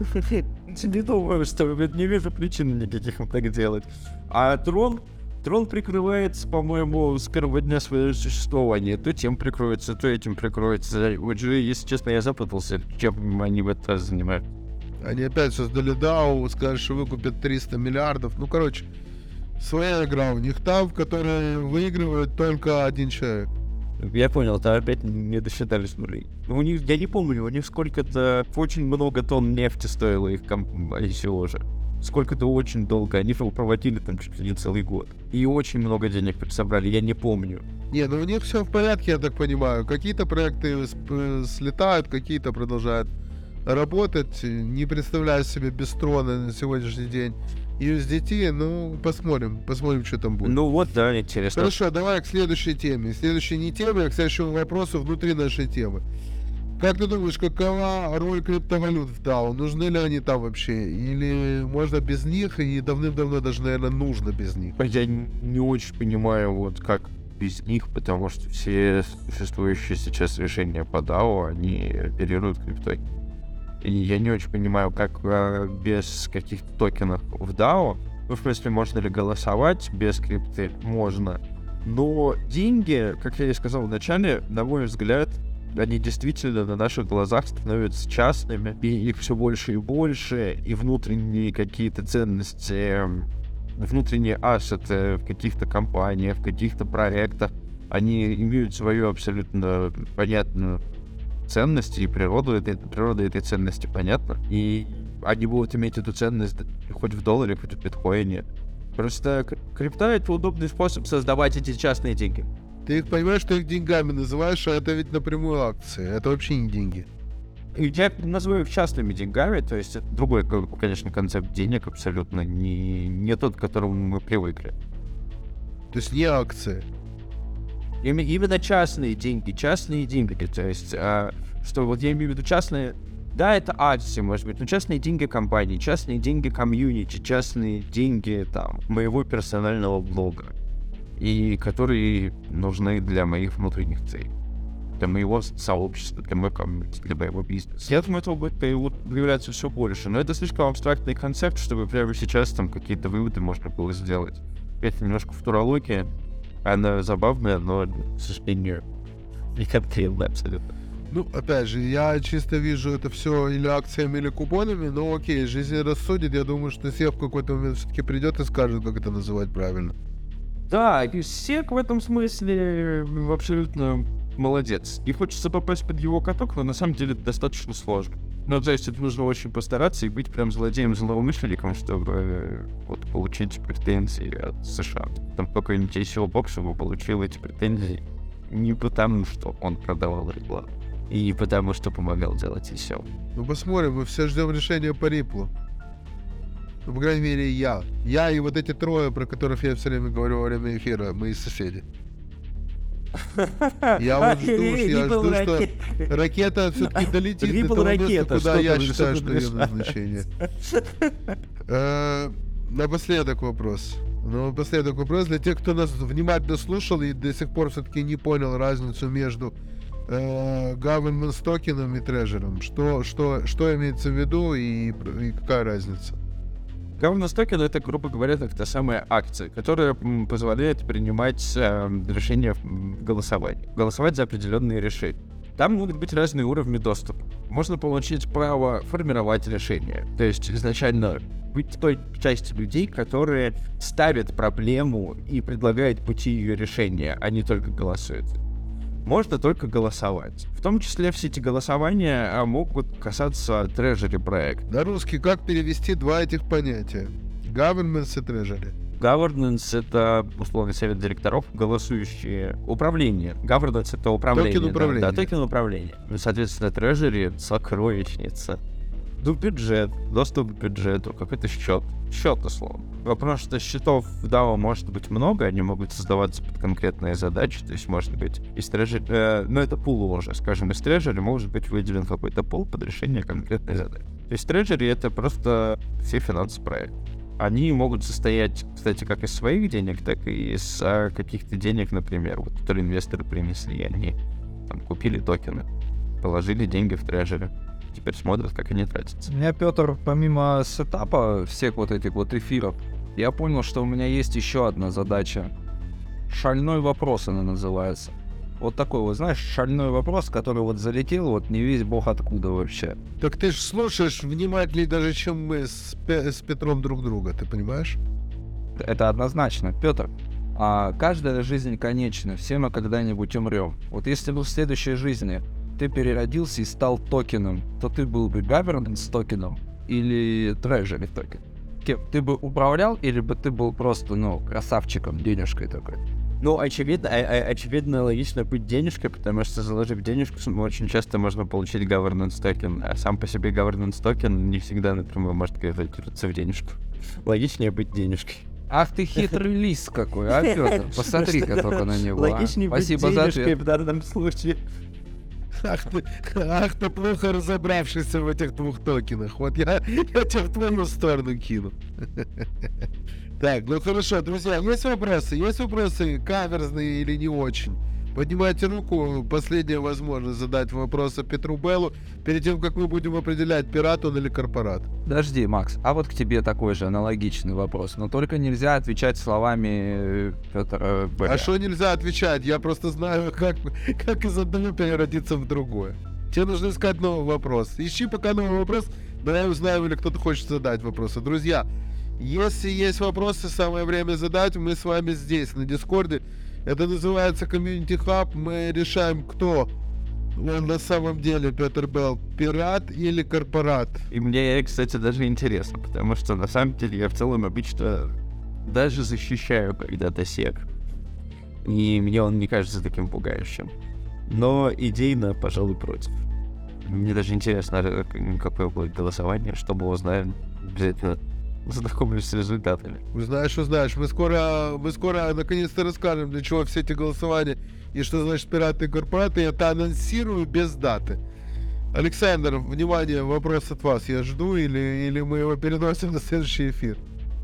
*laughs* Не думаю, что не вижу причин никаких так делать. А трон, трон прикрывается, по-моему, с первого дня своего существования. То тем прикроется, то этим прикроется. Вот же, если честно, я запутался, чем они в раз занимают. Они опять создали DAO, сказали, что выкупят 300 миллиардов. Ну, короче, своя игра у них там, в которой выигрывает только один человек. Я понял, там опять не досчитались нулей. Ну, У них, я не помню, у них сколько-то, очень много тонн нефти стоило их комп- ICO же. Сколько-то очень долго, они его проводили там чуть ли не целый год. И очень много денег собрали, я не помню. Не, ну у них все в порядке, я так понимаю. Какие-то проекты слетают, какие-то продолжают работать. Не представляю себе без трона на сегодняшний день. USDT, ну, посмотрим, посмотрим, что там будет. Ну вот, да, интересно. Хорошо, давай к следующей теме. Следующей не теме, а к следующему вопросу внутри нашей темы. Как ты думаешь, какова роль криптовалют в DAO? Нужны ли они там вообще? Или можно без них, и давным-давно даже, наверное, нужно без них? Я не очень понимаю, вот как без них, потому что все существующие сейчас решения по DAO, они оперируют криптой. Я не очень понимаю, как а, без каких-то токенов в DAO, ну, в смысле, можно ли голосовать без крипты? Можно. Но деньги, как я и сказал в начале, на мой взгляд, они действительно на наших глазах становятся частными, и их все больше и больше, и внутренние какие-то ценности, внутренние ассеты в каких-то компаниях, в каких-то проектах, они имеют свою абсолютно понятную ценность, и природу этой, природа этой ценности понятна, и они будут иметь эту ценность хоть в долларе, хоть в биткоине. Просто кр- крипта — это удобный способ создавать эти частные деньги. Ты их понимаешь, что их деньгами называешь, а это ведь напрямую акции. Это вообще не деньги. И Я называю их частными деньгами, то есть это другой, конечно, концепт денег абсолютно не, не тот, к которому мы привыкли. То есть не акции. Именно частные деньги, частные деньги, то есть, а, что вот я имею в виду частные, да, это акции, может быть, но частные деньги компании, частные деньги комьюнити, частные деньги там моего персонального блога, и которые нужны для моих внутренних целей, для моего сообщества, для моего комьюнити, для моего бизнеса. Я думаю, этого будет появ- появляться все больше, но это слишком абстрактный концепт, чтобы прямо сейчас там какие-то выводы можно было сделать. Это немножко футурология, она забавная, но, к сожалению, не конкретная абсолютно. Ну, опять же, я чисто вижу это все или акциями, или купонами, но окей, жизнь рассудит. Я думаю, что Сев в какой-то момент все-таки придет и скажет, как это называть правильно. Да, и Сек в этом смысле абсолютно молодец. И хочется попасть под его каток, но на самом деле это достаточно сложно. Ну, то есть это нужно очень постараться и быть прям злодеем-злоумышленником, чтобы э, вот получить претензии от США. Там какой-нибудь ACO Bob, чтобы получил эти претензии не потому, что он продавал рекламу, и не потому, что помогал делать ACO. Ну, посмотрим, мы все ждем решения по Риплу. Ну, по крайней мере, я. Я и вот эти трое, про которых я все время говорю во время эфира, мои соседи. Я вот жду, я жду, что ракета все-таки долетит до того места, куда я считаю, что ее назначение. *laughs* Э, Напоследок вопрос. Ну, напоследок вопрос для тех, кто нас внимательно слушал и до сих пор все-таки не понял разницу между э, government токеном и трежером. Что, что, что имеется в виду и, и какая разница? Governance токен это, грубо говоря, так та самая акция, которая позволяет принимать э, решения в голосовании. Голосовать за определенные решения. Там могут быть разные уровни доступа. Можно получить право формировать решения. То есть изначально быть той части людей, которые ставят проблему и предлагают пути ее решения, а не только голосуют. Можно только голосовать. В том числе все эти голосования а, могут касаться treasury проекта. На русский как перевести два этих понятия? Governance и treasury. Governance — это, условно, совет директоров, голосующие управление. Governance — это управление. Токен да, управления. Да, токен управления. Ну, Соответственно, treasury — сокровищница. Ну, бюджет, доступ к бюджету, какой-то счет. Счет, условно. Вопрос, что счетов в DAO может быть много, они могут создаваться под конкретные задачи, то есть может быть из трежери, э, ну это пул уже, скажем, из трежери может быть выделен какой-то пул под решение конкретной задачи. То есть трежери это просто все финансы проекта они могут состоять, кстати, как из своих денег, так и из а, каких-то денег, например, вот, которые инвесторы принесли, они там, купили токены, положили деньги в трежере, теперь смотрят, как они тратятся. У меня, Петр, помимо сетапа всех вот этих вот эфиров, я понял, что у меня есть еще одна задача. Шальной вопрос она называется. Вот такой вот, знаешь, шальной вопрос, который вот залетел, вот не весь бог откуда вообще. Так ты ж слушаешь внимательнее даже, чем мы с, Пе- с Петром друг друга, ты понимаешь? Это однозначно. Петр, а каждая жизнь конечна, все мы когда-нибудь умрем. Вот если бы в следующей жизни ты переродился и стал токеном, то ты был бы governance токеном или treasury токен? Кем? Ты бы управлял или бы ты был просто, ну, красавчиком, денежкой такой? Ну, очевидно, очевидно, логично быть денежкой, потому что заложив денежку, очень часто можно получить governance токен, а сам по себе governance токен не всегда напрямую может конвертироваться в денежку. Логичнее быть денежкой. Ах ты хитрый лис какой, а, Петр? *laughs* Посмотри-ка только на него. а. Логичнее быть денежкой в данном случае. Ах ты, ах ты плохо разобравшийся в этих двух токенах. Вот я, я тебя в твою сторону кину. *laughs* Так, ну хорошо, друзья, есть вопросы? Есть вопросы, каверзные или не очень? Поднимайте руку, последняя возможность задать вопросы Петру Беллу, перед тем, как мы будем определять, пират он или корпорат. Подожди, Макс, а вот к тебе такой же аналогичный вопрос, но только нельзя отвечать словами Петра Б. А что нельзя отвечать? Я просто знаю, как, как из одного переродиться в другое. Тебе нужно искать новый вопрос. Ищи пока новый вопрос, но я узнаю, или кто-то хочет задать вопросы. Друзья, если есть вопросы, самое время задать. Мы с вами здесь, на Дискорде. Это называется Community Hub. Мы решаем, кто он на самом деле, Петр Белл, пират или корпорат. И мне, кстати, даже интересно, потому что на самом деле я в целом обычно даже защищаю когда-то сек. И мне он не кажется таким пугающим. Но идейно, пожалуй, против. Мне даже интересно, какое будет голосование, чтобы узнаем обязательно знакомлюсь с результатами. Узнаешь, узнаешь. Мы скоро, мы скоро наконец-то расскажем, для чего все эти голосования и что значит пираты и корпораты. Я это анонсирую без даты. Александр, внимание, вопрос от вас. Я жду или, или мы его переносим на следующий эфир?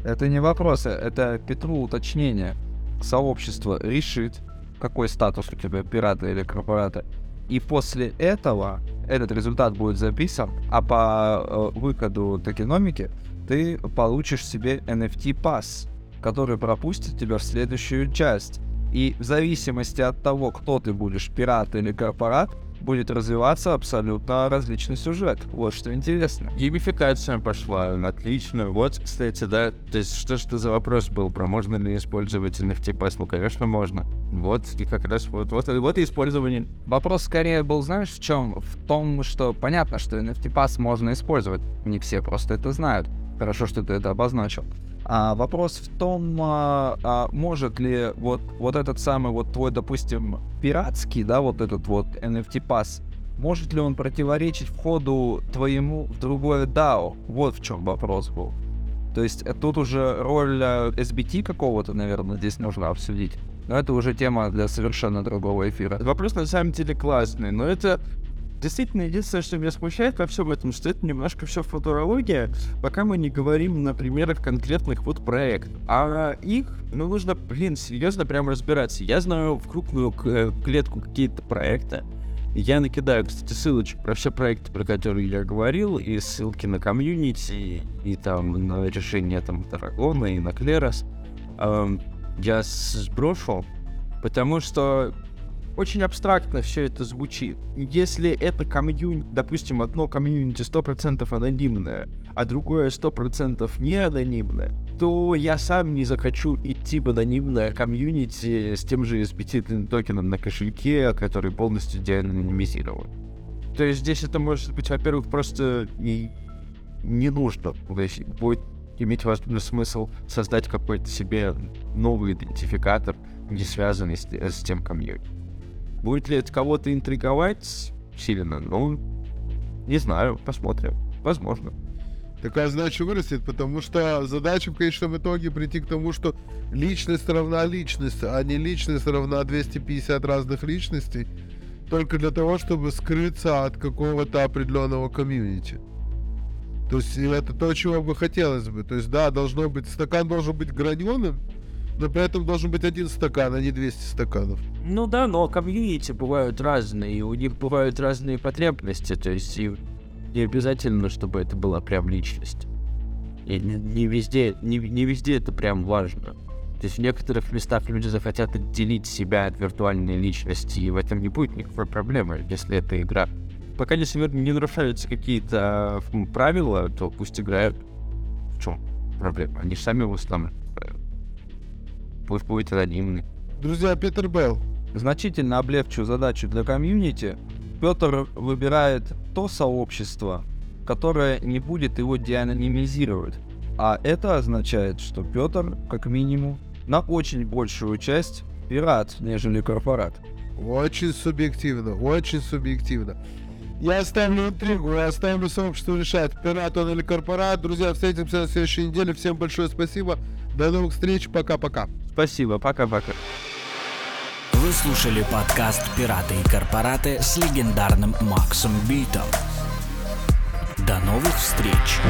Это не вопросы, это Петру уточнение. Сообщество решит, какой статус у тебя, пирата или корпората. И после этого этот результат будет записан, а по э, выходу токеномики ты получишь себе NFT-пас, который пропустит тебя в следующую часть. И в зависимости от того, кто ты будешь, пират или корпорат, будет развиваться абсолютно различный сюжет. Вот что интересно. Геймификация пошла, отлично. Вот, кстати, да, то есть что ж это за вопрос был, про можно ли использовать NFT пас? Ну, конечно, можно. Вот, и как раз вот, вот, вот и использование. Вопрос скорее был, знаешь, в чем? В том, что понятно, что NFT пас можно использовать. Не все просто это знают. Хорошо, что ты это обозначил. А вопрос в том, а, а может ли вот, вот этот самый вот твой, допустим, пиратский, да, вот этот вот NFT пас, может ли он противоречить входу твоему в другое DAO? Вот в чем вопрос был. То есть э, тут уже роль э, SBT какого-то, наверное, здесь нужно обсудить. Но это уже тема для совершенно другого эфира. Вопрос на самом деле классный, но это Действительно, единственное, что меня смущает во всем этом, что это немножко все футурология, пока мы не говорим на примерах конкретных вот проектов. А их, ну, нужно, блин, серьезно прям разбираться. Я знаю в крупную э, клетку какие-то проекты, я накидаю, кстати, ссылочек про все проекты, про которые я говорил, и ссылки на комьюнити, и там на решение там Тарагона, и на Клерос. Эм, я сброшу, потому что очень абстрактно все это звучит. Если это комьюнити, допустим, одно комьюнити 100% анонимное, а другое 100% не анонимное, то я сам не захочу идти в анонимное комьюнити с тем же SBT токеном на кошельке, который полностью деанонимизирован. То есть здесь это может быть, во-первых, просто не, не нужно. То есть будет иметь возможно смысл создать какой-то себе новый идентификатор, не связанный с, с тем комьюнити. Будет ли это кого-то интриговать сильно? Ну, не знаю, посмотрим. Возможно. Такая задача вырастет, потому что задача в конечном итоге прийти к тому, что личность равна личность, а не личность равна 250 разных личностей, только для того, чтобы скрыться от какого-то определенного комьюнити. То есть это то, чего бы хотелось бы. То есть да, должно быть, стакан должен быть граненым, но при этом должен быть один стакан, а не 200 стаканов. Ну да, но комьюнити бывают разные, и у них бывают разные потребности, то есть и не обязательно, чтобы это была прям личность. И не, не везде, не, не везде это прям важно. То есть в некоторых местах люди захотят отделить себя от виртуальной личности, и в этом не будет никакой проблемы, если это игра. Пока не, не нарушаются какие-то правила, то пусть играют. В чем проблема? Они сами устанавливают пусть будет анонимный. Друзья, Питер Белл. Значительно облегчу задачу для комьюнити. Петр выбирает то сообщество, которое не будет его деанонимизировать. А это означает, что Петр, как минимум, на очень большую часть пират, нежели корпорат. Очень субъективно, очень субъективно. Я оставлю интригу, я оставлю сообщество решать, пират он или корпорат. Друзья, встретимся на следующей неделе. Всем большое спасибо. До новых встреч. Пока-пока. Спасибо. Пока-пока. Вы слушали подкаст «Пираты и корпораты» с легендарным Максом Битом. До новых встреч!